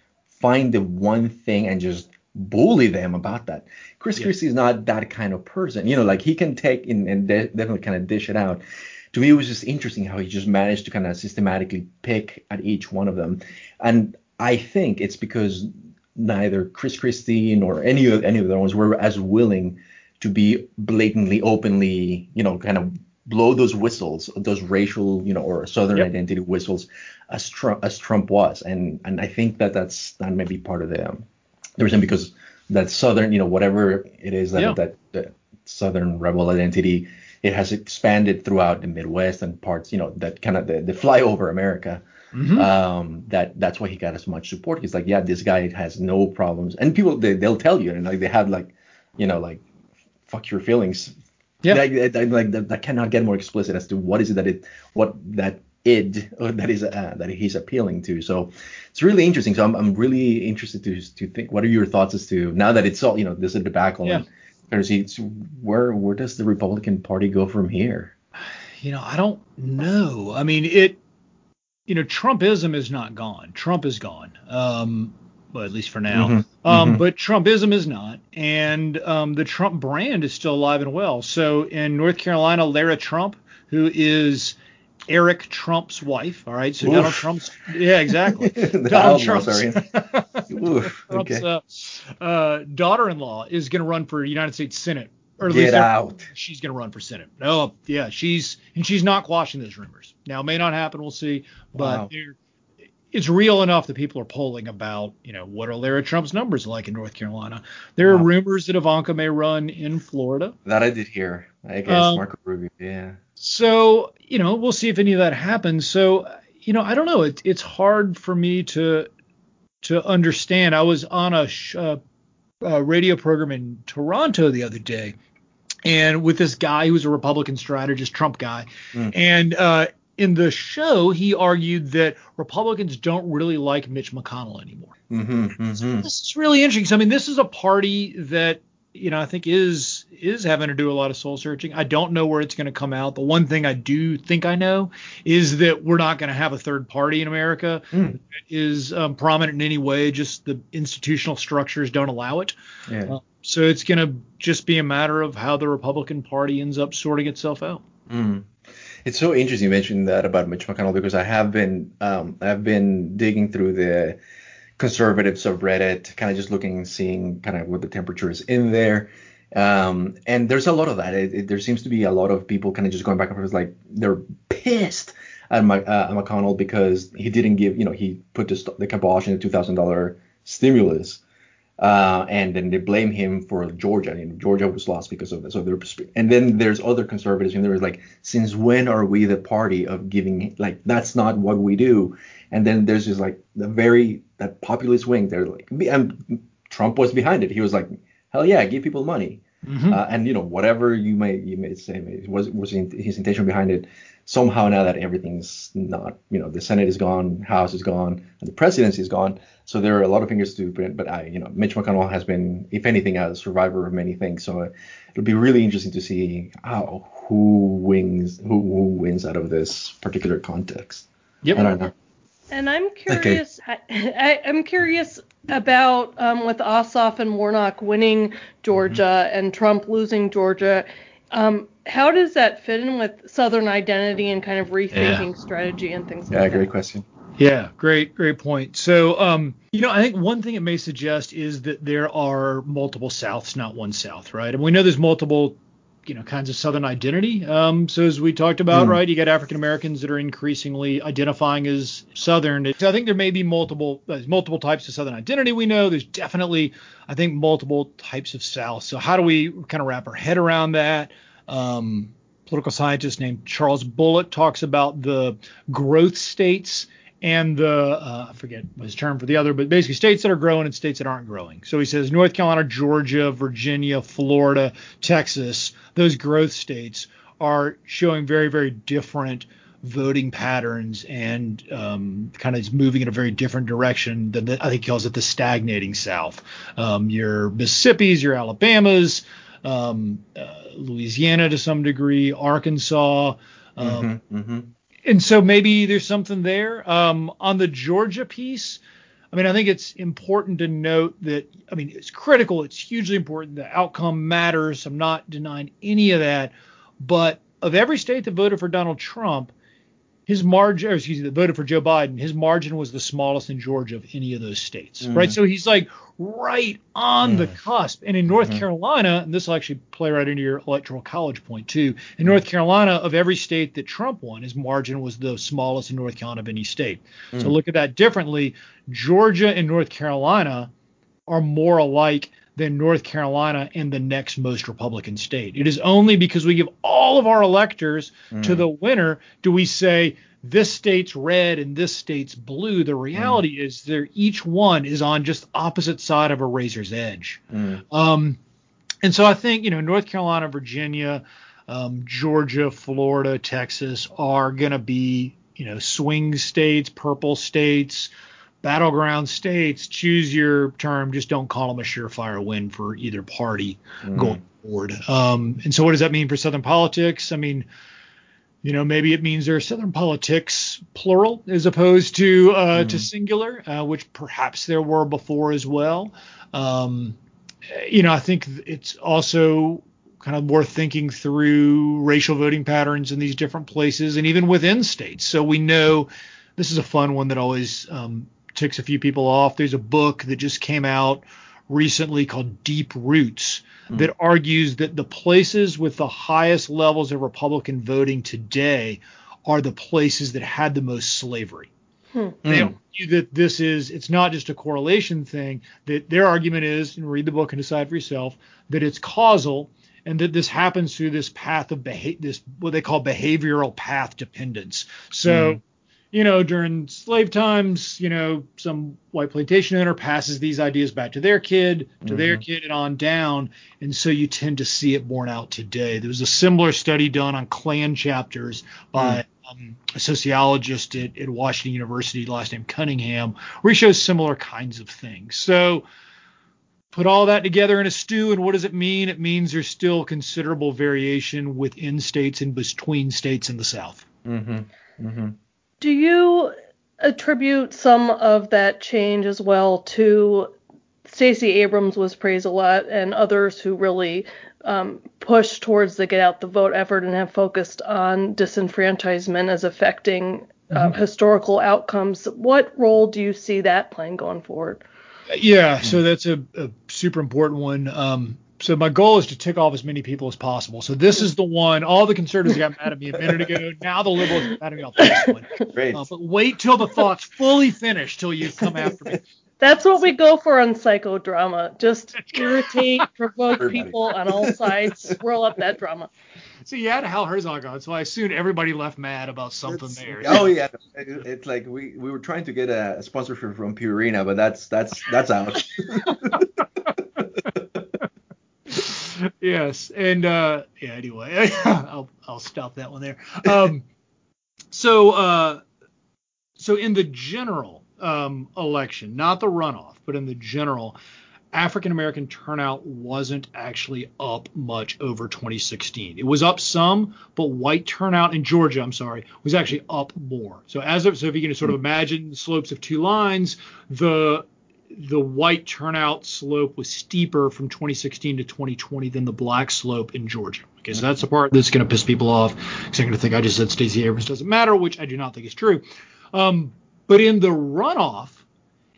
find the one thing and just bully them about that. Chris Yeah. Christie is not that kind of person. You know, like he can take in and de- definitely kind of dish it out. to me it was just interesting how he just managed to kind of systematically pick at each one of them. And I think it's because neither Chris Christie nor any of any of the ones were as willing to be blatantly, openly, you know, kind of blow those whistles, those racial, you know, or Southern yep. identity whistles, as Trump as Trump was, and and I think that that's that may be part of the um, the reason because that Southern, you know, whatever it is that yeah. that, that Southern rebel identity, it has expanded throughout the Midwest and parts, you know, that kind of the, the flyover America. Mm-hmm. Um, that that's why he got as much support. He's like, yeah, this guy has no problems, and people they they'll tell you, and like they have like, you know, like fuck your feelings. Yeah. Like, like that, that cannot get more explicit as to what is it that it what that id that is uh, that he's appealing to. So it's really interesting. So I'm I'm really interested to to think what are your thoughts as to now that it's all you know this is a debacle yeah. and where where does the Republican Party go from here? You know I don't know. I mean it. You know Trumpism is not gone. Trump is gone. Um, well, at least for now. Mm-hmm. Um, mm-hmm. But Trumpism is not, and um, the Trump brand is still alive and well. So in North Carolina, Lara Trump, who is Eric Trump's wife. All right, so Oof. Donald Trump's yeah, exactly. Donald Trump's, Oof, Trump's okay. uh, uh, daughter-in-law is going to run for United States Senate. Or at Get least out. She's going to run for Senate. Oh, yeah, she's and she's not quashing those rumors. Now, it may not happen. We'll see, but wow it's real enough that people are polling about, you know, what are Lara Trump's numbers like in North Carolina. There wow. are rumors that Ivanka may run in Florida. That I did hear. I guess um, Marco Rubio. Yeah. So you know, we'll see if any of that happens. So you know, I don't know. It, it's hard for me to to understand. I was on a, sh- uh, a radio program in Toronto the other day, and with this guy who was a Republican strategist, Trump guy, mm. and uh, in the show, he argued that Republicans don't really like Mitch McConnell anymore. Mm-hmm, mm-hmm. So this is really interesting. So, I mean, this is a party that you know I think is is having to do a lot of soul searching. I don't know where it's going to come out. The one thing I do think I know is that we're not going to have a third party in America mm. is um, prominent in any way. Just the institutional structures don't allow it. Yeah. Uh, so it's going to just be a matter of how the Republican Party ends up sorting itself out. Mm. It's so interesting you mentioned that about Mitch McConnell because I have been um, I've been digging through the conservative Reddit, kind of just looking and seeing kind of what the temperature is in there. Um, and there's a lot of that. It, it, there seems to be a lot of people kind of just going back and forth, like they're pissed at, uh, at McConnell because he didn't give, you know, he put the, the kibosh in the $2,000 stimulus. Uh, and then they blame him for Georgia. And Georgia was lost because of this. So and then there's other conservatives, and there was like, since when are we the party of giving? Like that's not what we do. And then there's just like the very that populist wing. They're like, and Trump was behind it. He was like, hell yeah, give people money. Mm-hmm. Uh, and you know whatever you may you may say was was his intention behind it somehow now that everything's not, you know, the Senate is gone, House is gone, and the presidency is gone. So there are a lot of fingers to print. But I, you know, Mitch McConnell has been, if anything, a survivor of many things. So it'll be really interesting to see how who wins who, who wins out of this particular context. Yep. I don't know. And I'm curious. Okay. I, am curious about um, with Ossoff and Warnock winning Georgia mm-hmm. and Trump losing Georgia. Um, how does that fit in with Southern identity and kind of rethinking yeah. strategy and things yeah, like that? Yeah, great question. Yeah, great, great point. So, um, you know, I think one thing it may suggest is that there are multiple Souths, not one South, right? And we know there's multiple, you know, kinds of Southern identity. Um, so as we talked about, mm. right, you got African Americans that are increasingly identifying as Southern. So I think there may be multiple, there's multiple types of Southern identity. We know there's definitely, I think, multiple types of South. So how do we kind of wrap our head around that? Um, political scientist named Charles Bullock talks about the growth states and the uh, I forget his term for the other, but basically states that are growing and states that aren't growing. So he says North Carolina, Georgia, Virginia, Florida, Texas, those growth states are showing very very different voting patterns and um, kind of moving in a very different direction than the, I think he calls it the stagnating South. Um, your Mississippi's, your Alabamas, um, uh, Louisiana to some degree, Arkansas. Um, mm-hmm, mm-hmm. And so maybe there's something there. Um, on the Georgia piece, I mean, I think it's important to note that, I mean, it's critical. It's hugely important. The outcome matters. I'm not denying any of that. But of every state that voted for Donald Trump, his margin, or excuse me, that voted for Joe Biden, his margin was the smallest in Georgia of any of those states, mm. right? So he's like right on mm. the cusp. And in North mm-hmm. Carolina, and this will actually play right into your electoral college point too. In North Carolina, of every state that Trump won, his margin was the smallest in North Carolina of any state. Mm. So look at that differently. Georgia and North Carolina are more alike than North Carolina and the next most Republican state. It is only because we give all of our electors mm. to the winner do we say this state's red and this state's blue. The reality mm. is they're each one is on just opposite side of a razor's edge. Mm. Um, and so I think you know North Carolina, Virginia, um, Georgia, Florida, Texas are going to be you know swing states, purple states battleground states, choose your term, just don't call them a surefire win for either party mm. going forward. Um, and so, what does that mean for Southern politics? I mean, you know, maybe it means there's Southern politics plural as opposed to uh, mm. to singular, uh, which perhaps there were before as well. Um, you know, I think it's also kind of more thinking through racial voting patterns in these different places and even within states. So we know this is a fun one that always um, ticks a few people off. There's a book that just came out recently called Deep Roots mm. that argues that the places with the highest levels of Republican voting today are the places that had the most slavery. Hmm. They hmm. argue that this is it's not just a correlation thing. That their argument is, and read the book and decide for yourself, that it's causal and that this happens through this path of behavior, this what they call behavioral path dependence. So. Hmm you know, during slave times, you know, some white plantation owner passes these ideas back to their kid, to mm-hmm. their kid, and on down. And so you tend to see it borne out today. There was a similar study done on Klan chapters by mm. um, a sociologist at, at Washington University, last name Cunningham, where he shows similar kinds of things. So put all that together in a stew, and what does it mean? It means there's still considerable variation within states and between states in the South. Mm-hmm. Mm-hmm. Do you attribute some of that change as well to Stacey Abrams was praised a lot and others who really um, pushed towards the get out the vote effort and have focused on disenfranchisement as affecting uh, mm-hmm. historical outcomes. What role do you see that playing going forward? Yeah, so that's a, a super important one. Um, so my goal is to tick off as many people as possible. So this is the one. All the conservatives got mad at me a minute ago. Now the liberals are mad at me off this one. Great. Uh, but wait till the thought's fully finished till you come after me. That's what we go for on psychodrama. Just irritate, provoke everybody. people on all sides, swirl up that drama. See, you had Hal Herzog on, so I assumed everybody left mad about something it's, there. Oh yeah, it's like we, we were trying to get a sponsorship from Purina, but that's that's that's out. Yes, and uh, yeah. Anyway, I'll I'll stop that one there. Um, so uh, so in the general um, election, not the runoff, but in the general, African American turnout wasn't actually up much over 2016. It was up some, but white turnout in Georgia, I'm sorry, was actually up more. So as of, so if you can sort of imagine the slopes of two lines, the the white turnout slope was steeper from 2016 to 2020 than the black slope in Georgia. Okay, so that's the part that's going to piss people off because they're going to think I just said Stacey Abrams doesn't matter, which I do not think is true. Um, but in the runoff,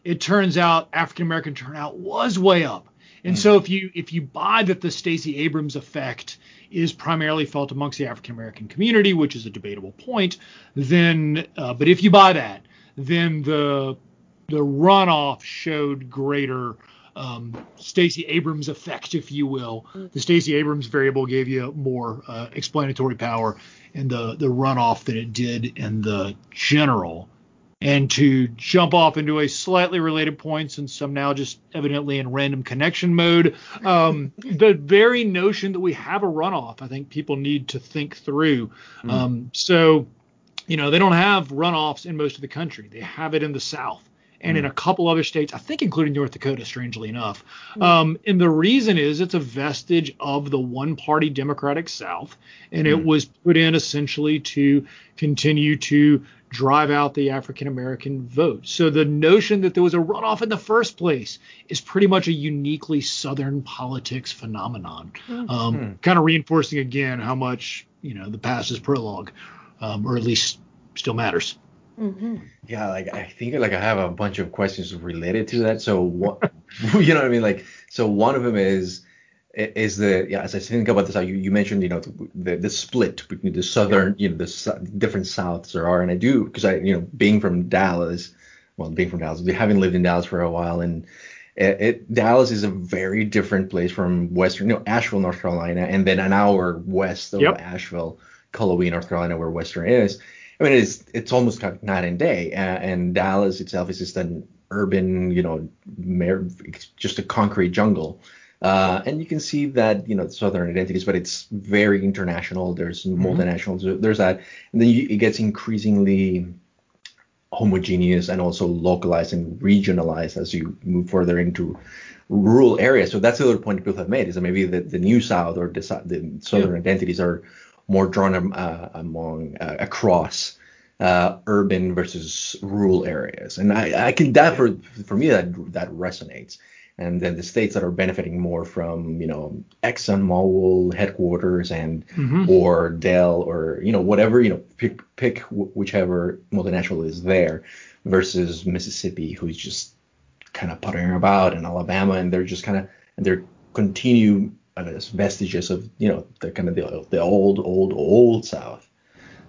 it turns out African American turnout was way up. And mm. so if you if you buy that the Stacey Abrams effect is primarily felt amongst the African American community, which is a debatable point, then uh, but if you buy that, then the the runoff showed greater um, Stacey Abrams effect, if you will. Mm. The Stacey Abrams variable gave you more uh, explanatory power in the the runoff than it did in the general. And to jump off into a slightly related point, since I'm now just evidently in random connection mode, um, the very notion that we have a runoff, I think people need to think through. Mm. Um, so, you know, they don't have runoffs in most of the country. They have it in the South and in a couple other states, I think including North Dakota, strangely enough. Um, and the reason is it's a vestige of the one party Democratic South, and it was put in essentially to continue to drive out the African American vote. So the notion that there was a runoff in the first place is pretty much a uniquely Southern politics phenomenon, um, kind of reinforcing again how much you know the past is prologue, um, or at least still matters. Mm-hmm. Yeah, like I think like I have a bunch of questions related to that. So what, you know what I mean? Like, so one of them is is the yeah as I think about this, how you, you mentioned you know the the split between the southern you know the different souths there are, and I do because I you know being from Dallas, well being from Dallas, having lived in Dallas for a while, and it, it Dallas is a very different place from Western, you know, Asheville, North Carolina, and then an hour west of Yep. Asheville, Cullowhee, North Carolina, where Western is. I mean, it's it's almost night and day, uh, and Dallas itself is just an urban, you know, mer- just a concrete jungle. Uh, and you can see that, you know, southern identities, but it's very international. There's multinationals. There's that, and then you, it gets increasingly homogeneous and also localized and regionalized as you move further into rural areas. So that's the other point people have made is that maybe the, the new South or the, the southern identities are more drawn um, uh, among uh, across uh, urban versus rural areas. And I, I can that for for me that that resonates. And then the states that are benefiting more from you know ExxonMobil headquarters and or Dell or you know whatever you know pick pick wh- whichever multinational is there versus Mississippi who's just kind of puttering about in Alabama and they're just kind of and they're continue vestiges of you know the kind of the, the old old old South.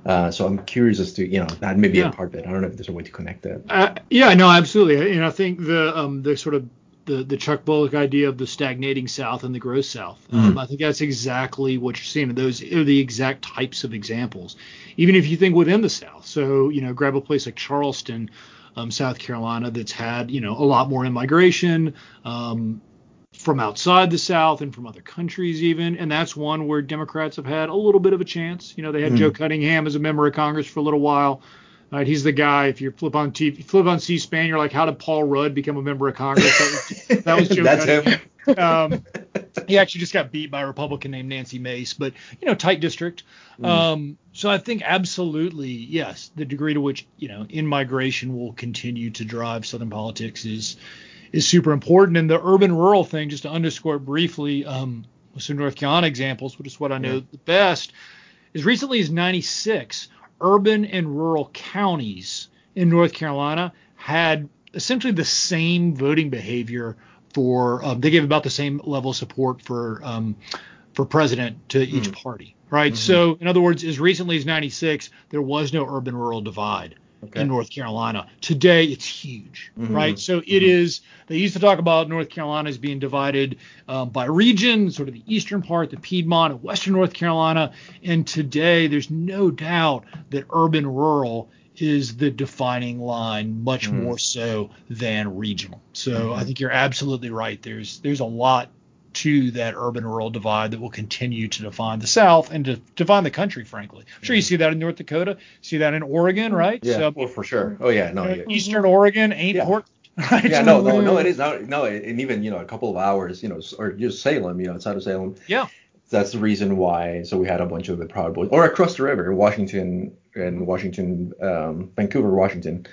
Uh, so I'm curious as to you know that may be Yeah. a part of it. I don't know if there's a way to connect that. Uh, yeah, no, absolutely, and I think the um, the sort of the, the Chuck Bullock idea of the stagnating South and the growth South. Um, I think that's exactly what you're seeing. Those are the exact types of examples. Even if you think within the South, so you know, grab a place like Charleston, um, South Carolina, that's had you know a lot more immigration. Um, from outside the South and from other countries even, and that's one where Democrats have had a little bit of a chance. You know, they had Joe Cunningham as a member of Congress for a little while. Right, he's the guy. If you flip on TV, flip on C-SPAN, you're like, how did Paul Rudd become a member of Congress? That was, that was Joe That's Cunningham. him. Um, he actually just got beat by a Republican named Nancy Mace, but you know, tight district. Um, so I think absolutely yes, the degree to which you know in migration will continue to drive Southern politics is is super important. And the urban-rural thing, just to underscore briefly, um, with some North Carolina examples, which is what I know the best, as recently as '96, urban and rural counties in North Carolina had essentially the same voting behavior for um, they gave about the same level of support for um, for president to each party right? So in other words as recently as 96 there was no urban rural divide Okay. in North Carolina. Today it's huge mm-hmm. right? So it mm-hmm. is they used to talk about North Carolina as being divided um, by region sort of the eastern part the Piedmont and western North Carolina. And today there's no doubt that urban rural is the defining line much mm. more so than regional. So I mm-hmm. think you're absolutely right. There's there's a lot to that urban rural divide that will continue to define the South and to define the country, frankly. I'm sure you see that in North Dakota, see that in Oregon, right? Yeah, So well, for sure. Oh yeah, no, yeah. Eastern Oregon ain't Yeah. Portland. Right? Yeah, no, no, no, it is not. No, and even you know a couple of hours, you know, or just Salem, you know, outside of Salem. Yeah. That's the reason why. So we had a bunch of the Proud Boys, or across the river, Washington and Washington, um, Vancouver, Washington.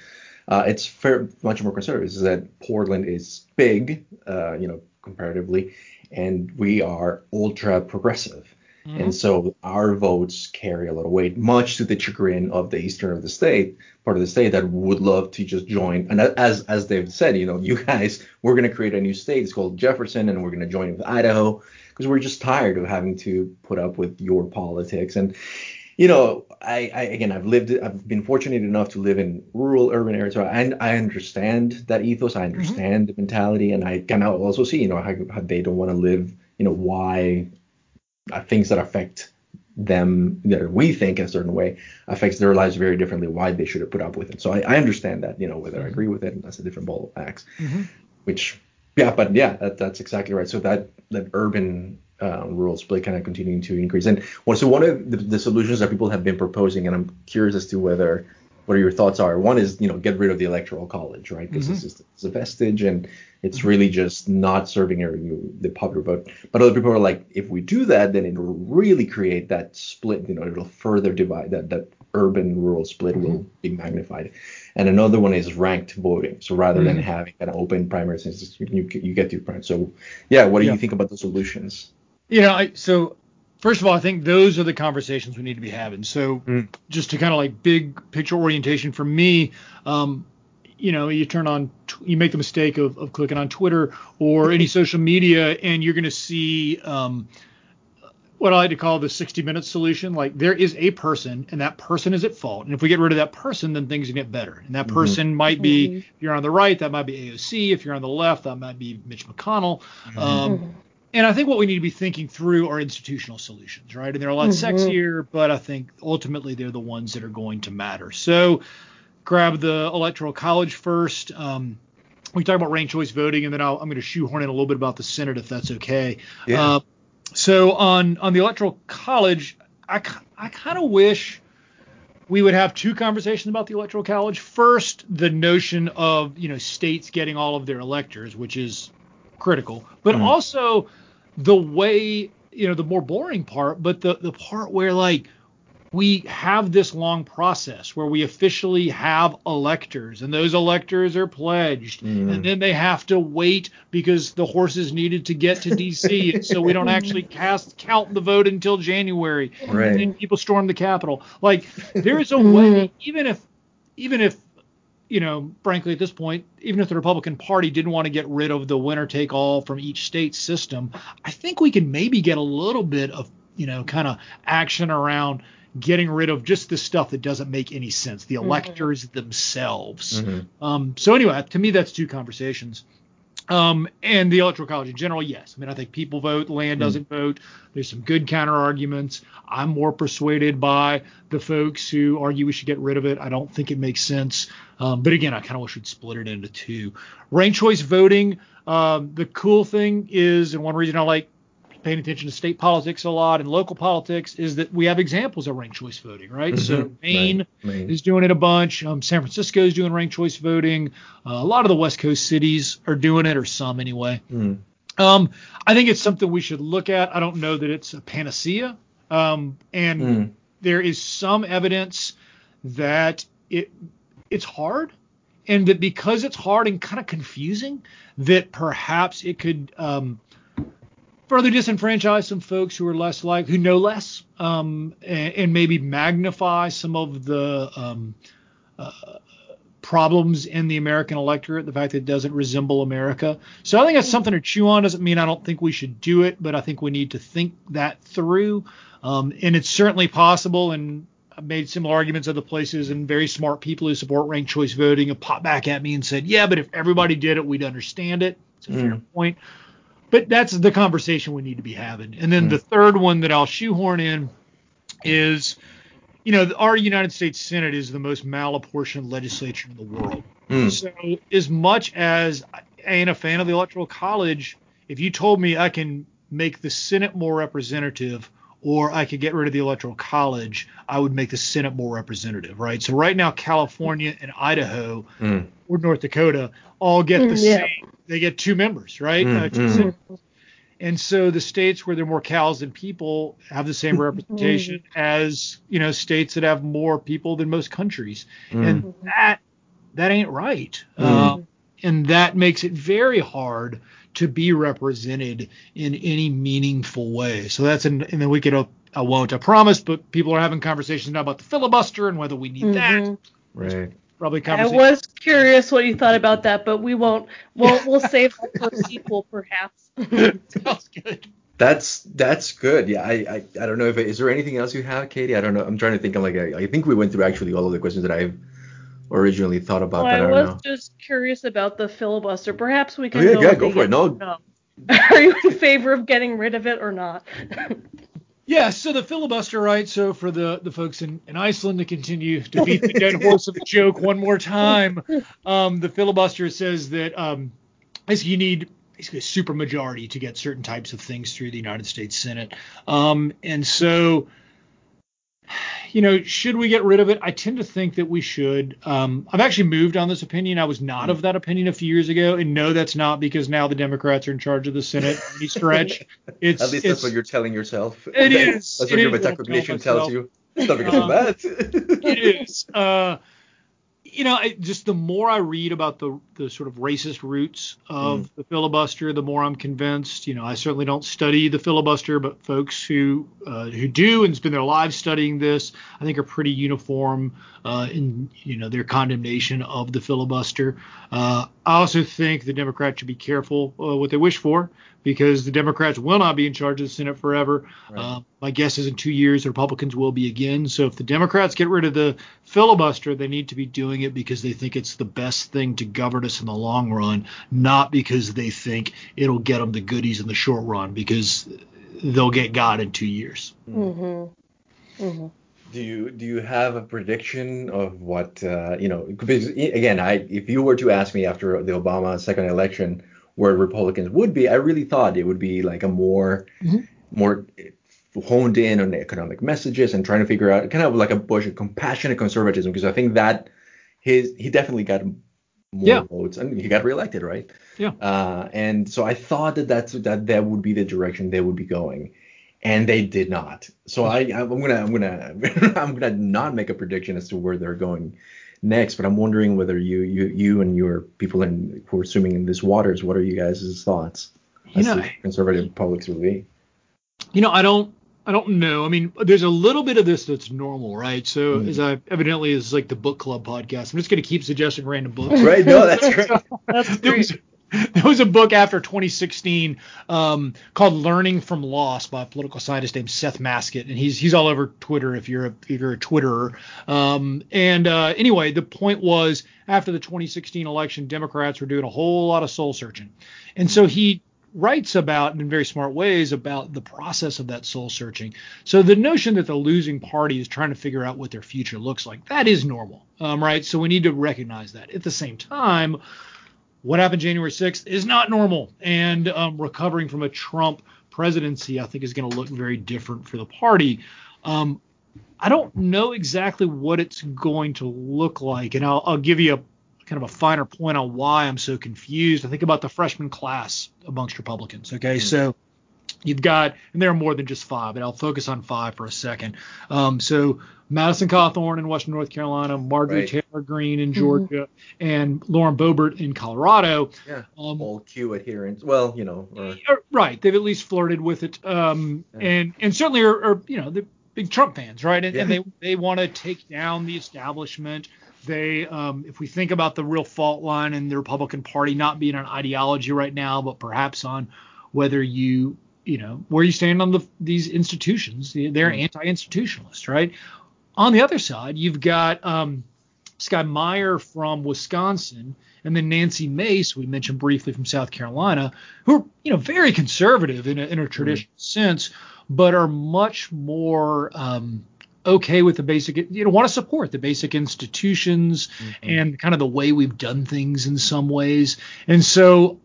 Uh, it's fair, much more conservative. Is that Portland is big, uh, you know, comparatively, and we are ultra progressive. Mm-hmm. And so our votes carry a lot of weight, much to the chagrin of the eastern of the state, part of the state that would love to just join. And as as they've said, you know, you guys, we're going to create a new state. It's called Jefferson, and we're going to join with Idaho because we're just tired of having to put up with your politics. And you know, I, I again, I've lived, I've been fortunate enough to live in rural, urban areas, so I, I understand that ethos, I mm-hmm. understand the mentality, and I can also see, you know, how, how they don't want to live, you know, why uh, things that affect them that we think in a certain way affects their lives very differently why they should have put up with it. So i, I understand that you know whether i mm-hmm. agree with it that's a different ball of wax. Mm-hmm. Which yeah but yeah that, that's exactly right. So that that urban uh, rural split kind of continuing to increase and well, so one of the, the solutions that people have been proposing and i'm curious as to whether what your thoughts are. One is, you know, get rid of the electoral college, right? Because mm-hmm. it's, it's a vestige and it's mm-hmm. really just not serving the popular vote. But other people are like, if we do that, then it'll really create that split. You know, it'll further divide that that urban rural split mm-hmm. will be magnified. And another one is ranked voting. So rather mm-hmm. than having an open primary, you you get to primary. So yeah, what do yeah. you think about the solutions? You know, I, so first of all, I think those are the conversations we need to be having. So mm. just to kind of like big picture orientation for me, um, you know, you turn on, you make the mistake of, of clicking on Twitter or any social media, and you're going to see um, what I like to call the 60 minute solution. Like there is a person, and that person is at fault. And if we get rid of that person, then things can get better. And that mm-hmm. person mm-hmm. might be, mm-hmm. if you're on the right, that might be AOC. If you're on the left, that might be Mitch McConnell. Mm-hmm. Um, mm-hmm. And I think what we need to be thinking through are institutional solutions, right? And they're a lot mm-hmm. sexier, but I think ultimately they're the ones that are going to matter. So grab the electoral college first. Um, we talk about ranked choice voting, and then i am going to shoehorn in a little bit about the Senate, if that's okay. Yeah. Uh, so on on the electoral college, I I kind of wish we would have two conversations about the electoral college. First, the notion of you know states getting all of their electors, which is critical, but mm-hmm. also the way you know the more boring part, but the the part where like we have this long process where we officially have electors and those electors are pledged mm. and then they have to wait because the horses needed to get to DC and so we don't actually cast count the vote until January right. and then people storm the Capitol like there is a way even if even if you know, frankly, at this point, even if the Republican Party didn't want to get rid of the winner take all from each state system, I think we can maybe get a little bit of, you know, kind of action around getting rid of just the stuff that doesn't make any sense, the mm-hmm. electors mm-hmm. themselves. Mm-hmm. Um, so anyway, to me, that's two conversations. Um, and the electoral college in general, yes. I mean, I think people vote, land mm doesn't vote. There's some good counter arguments. I'm more persuaded by the folks who argue we should get rid of it. I don't think it makes sense. Um, but again, I kind of wish we'd split it into two. Ranked choice voting. Um, the cool thing is, and one reason I like paying attention to state politics a lot and local politics is that we have examples of ranked choice voting, right? Mm-hmm. So Maine, right. Is doing it a bunch. Um, San Francisco is doing ranked choice voting. Uh, a lot of the West Coast cities are doing it, or some anyway. Mm. Um, I think it's something we should look at. I don't know that it's a panacea, um, and mm. there is some evidence that it it's hard, and that because it's hard and kind of confusing, that perhaps it could um, further disenfranchise some folks who are less like who know less um, and, and, maybe magnify some of the um, uh, problems in the American electorate, the fact that it doesn't resemble America. So I think that's something to chew on. Doesn't mean I don't think we should do it, but I think we need to think that through. Um, and it's certainly possible, and I've made similar arguments other places, and very smart people who support ranked choice voting have popped back at me and said, yeah, but if everybody did it, we'd understand it. It's a mm. fair point but that's the conversation we need to be having. And then mm. the third one that I'll shoehorn in is, you know, our United States Senate is the most malapportioned legislature in the world. Mm. So as much as I ain't a fan of the Electoral College, if you told me I can make the Senate more representative or I could get rid of the Electoral College, I would make the Senate more representative, right? So right now, California and Idaho mm. Or North Dakota all get the yeah. same. They get two members, right? Mm, uh, mm. And so the states where there are more cows than people have the same representation as you know states that have more people than most countries, mm. and that that ain't right. Mm. Uh, and that makes it very hard to be represented in any meaningful way. So that's an, and then we could, I won't, I promise, but people are having conversations now about the filibuster and whether we need mm-hmm. that. Right. Probably I was curious what you thought about that, but we won't. We'll we'll save that for a sequel, perhaps. Sounds good. That's that's good. Yeah, I, I I don't know if is there anything else you have, Katie? I don't know. I'm trying to think. I'm like I, I think we went through actually all of the questions that I've originally thought about. Well, I, I was know. just curious about the filibuster. Perhaps we oh, can. Oh, yeah, go, yeah, go for it. No. no. Are you in favor of getting rid of it or not? yeah, so the filibuster, right? So for the, the folks in, in Iceland to continue to beat the dead horse of a joke one more time, um, the filibuster says that um, basically you need basically a super majority to get certain types of things through the United States Senate. Um, and so you know, should we get rid of it? I tend to think that we should. Um, I've actually moved on this opinion. I was not of that opinion a few years ago, and no, that's not because now the Democrats are in charge of the Senate. Any stretch. It's, At least it's, that's what you're telling yourself. It is. That's It what your is metacognition tells you. It's not because Um, of that. it is. Uh, you know, I, just the more I read about the the sort of racist roots of Mm. the filibuster, the more I'm convinced. You know, I certainly don't study the filibuster, but folks who uh, who do and spend their lives studying this, I think, are pretty uniform uh, in you know their condemnation of the filibuster. Uh, I also think the Democrats should be careful uh, what they wish for because the Democrats will not be in charge of the Senate forever. Right. Um, my guess is in two years the Republicans will be again. So if the Democrats get rid of the filibuster, they need to be doing it because they think it's the best thing to govern us in the long run, not because they think it'll get them the goodies in the short run because they'll get God in two years. Mm-hmm. Mm-hmm. Do you do you have a prediction of what uh, you know? Because again, I if you were to ask me after the Obama second election where Republicans would be, I really thought it would be like a more Mhm. more honed in on the economic messages and trying to figure out kind of like a Bush, a compassionate conservatism. Because I think that his he definitely got more Yeah. votes and he got reelected, right? Yeah. Uh, and so I thought that that's that that would be the direction they would be going and they did not. So I, I'm gonna, I'm gonna, I'm gonna not make a prediction as to where they're going next. But I'm wondering whether you, you, you and your people in who are swimming in these waters, what are you guys' thoughts? You as know, to conservative publics will be. You know, I don't I don't know. I mean, there's a little bit of this that's normal, right? So Mm. as I evidently is like the book club podcast. I'm just gonna keep suggesting random books. Right? No, that's great. That's there great. was, there was a book after 2016 um, called "Learning from Loss" by a political scientist named Seth Masket, and he's he's all over Twitter if you're a if you're a Twitterer. Um, and uh, anyway, the point was after the 2016 election, Democrats were doing a whole lot of soul searching, and so he writes about in very smart ways about the process of that soul searching. So the notion that the losing party is trying to figure out what their future looks like, that is normal, um, right? So we need to recognize that. At the same time, what happened January 6th is not normal, and um, recovering from a Trump presidency, I think, is going to look very different for the party. Um, I don't know exactly what it's going to look like, and I'll, I'll give you a kind of a finer point on why I'm so confused. I think about the freshman class amongst Republicans. Okay, so you've got, and there are more than just five, but I'll focus on five for a second. Um, so Madison Cawthorn in Western North Carolina, Marjorie Right. Taylor Greene in Georgia, and Lauren Boebert in Colorado. Yeah. Um, All Q adherents. Well, you know. Or, right, they've at least flirted with it, um, Yeah. and and certainly are, are you know the big Trump fans, right? And, and they they want to take down the establishment. They, um, if we think about the real fault line in the Republican Party not being on ideology right now, but perhaps on whether you you know where you stand on the these institutions, they're Mhm. anti-institutionalist, right? On the other side, you've got um, Sky Meyer from Wisconsin, and then Nancy Mace, we mentioned briefly from South Carolina, who are you know very conservative in a, in a traditional sense, but are much more um, okay with the basic, you know, want to support the basic institutions and kind of the way we've done things in some ways, and so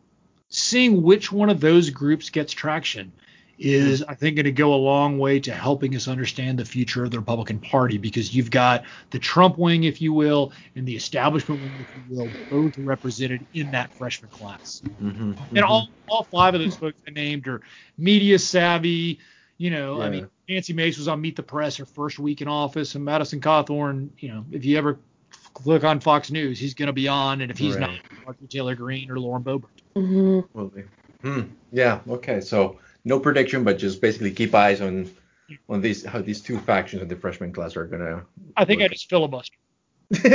seeing which one of those groups gets traction is I think going to go a long way to helping us understand the future of the Republican Party because you've got the Trump wing, if you will, and the establishment wing, if you will, both represented in that freshman class. Mhm, And mhm. all all five of those folks I named are media savvy. You know, I mean, Nancy Mace was on Meet the Press her first week in office, and Madison Cawthorn, you know, if you ever click on Fox News, he's going to be on, and if he's Right. not, Marjorie Taylor Greene or Lauren Boebert. Hmm Will be. Hmm. Yeah. Okay. So no prediction, but just basically keep eyes on on these how these two factions of the freshman class are gonna. I think I just filibuster.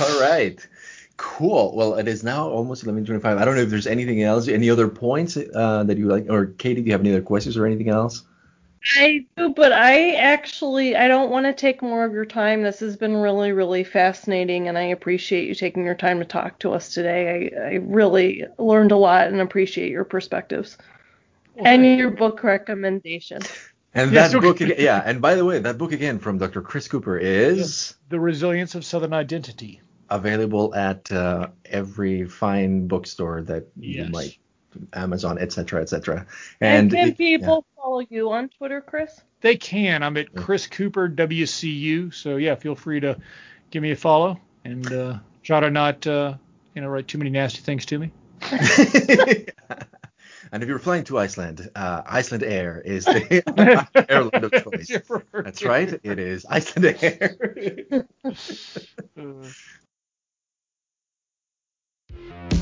All right. Cool. Well, it is now almost 11:25. I don't know if there's anything else, any other points uh, that you like, or Katie, do you have any other questions or anything else? I do, but I actually I don't want to take more of your time. This has been really, really fascinating, and I appreciate you taking your time to talk to us today. I, I really learned a lot and appreciate your perspectives and your book recommendation. And Yes, that okay. book, yeah. And by the way, that book again from Dr. Chris Cooper is The Resilience of Southern Identity. available at uh, every fine bookstore that you might Amazon, etc., etc. And, and can people yeah. follow you on Twitter, Chris? They can. I'm at Chris Cooper WCU. So yeah, feel free to give me a follow and uh, try to not uh, you know write too many nasty things to me. And if you're flying to Iceland, uh, Icelandair is the airline of choice. That's right, it is Icelandair. Uh.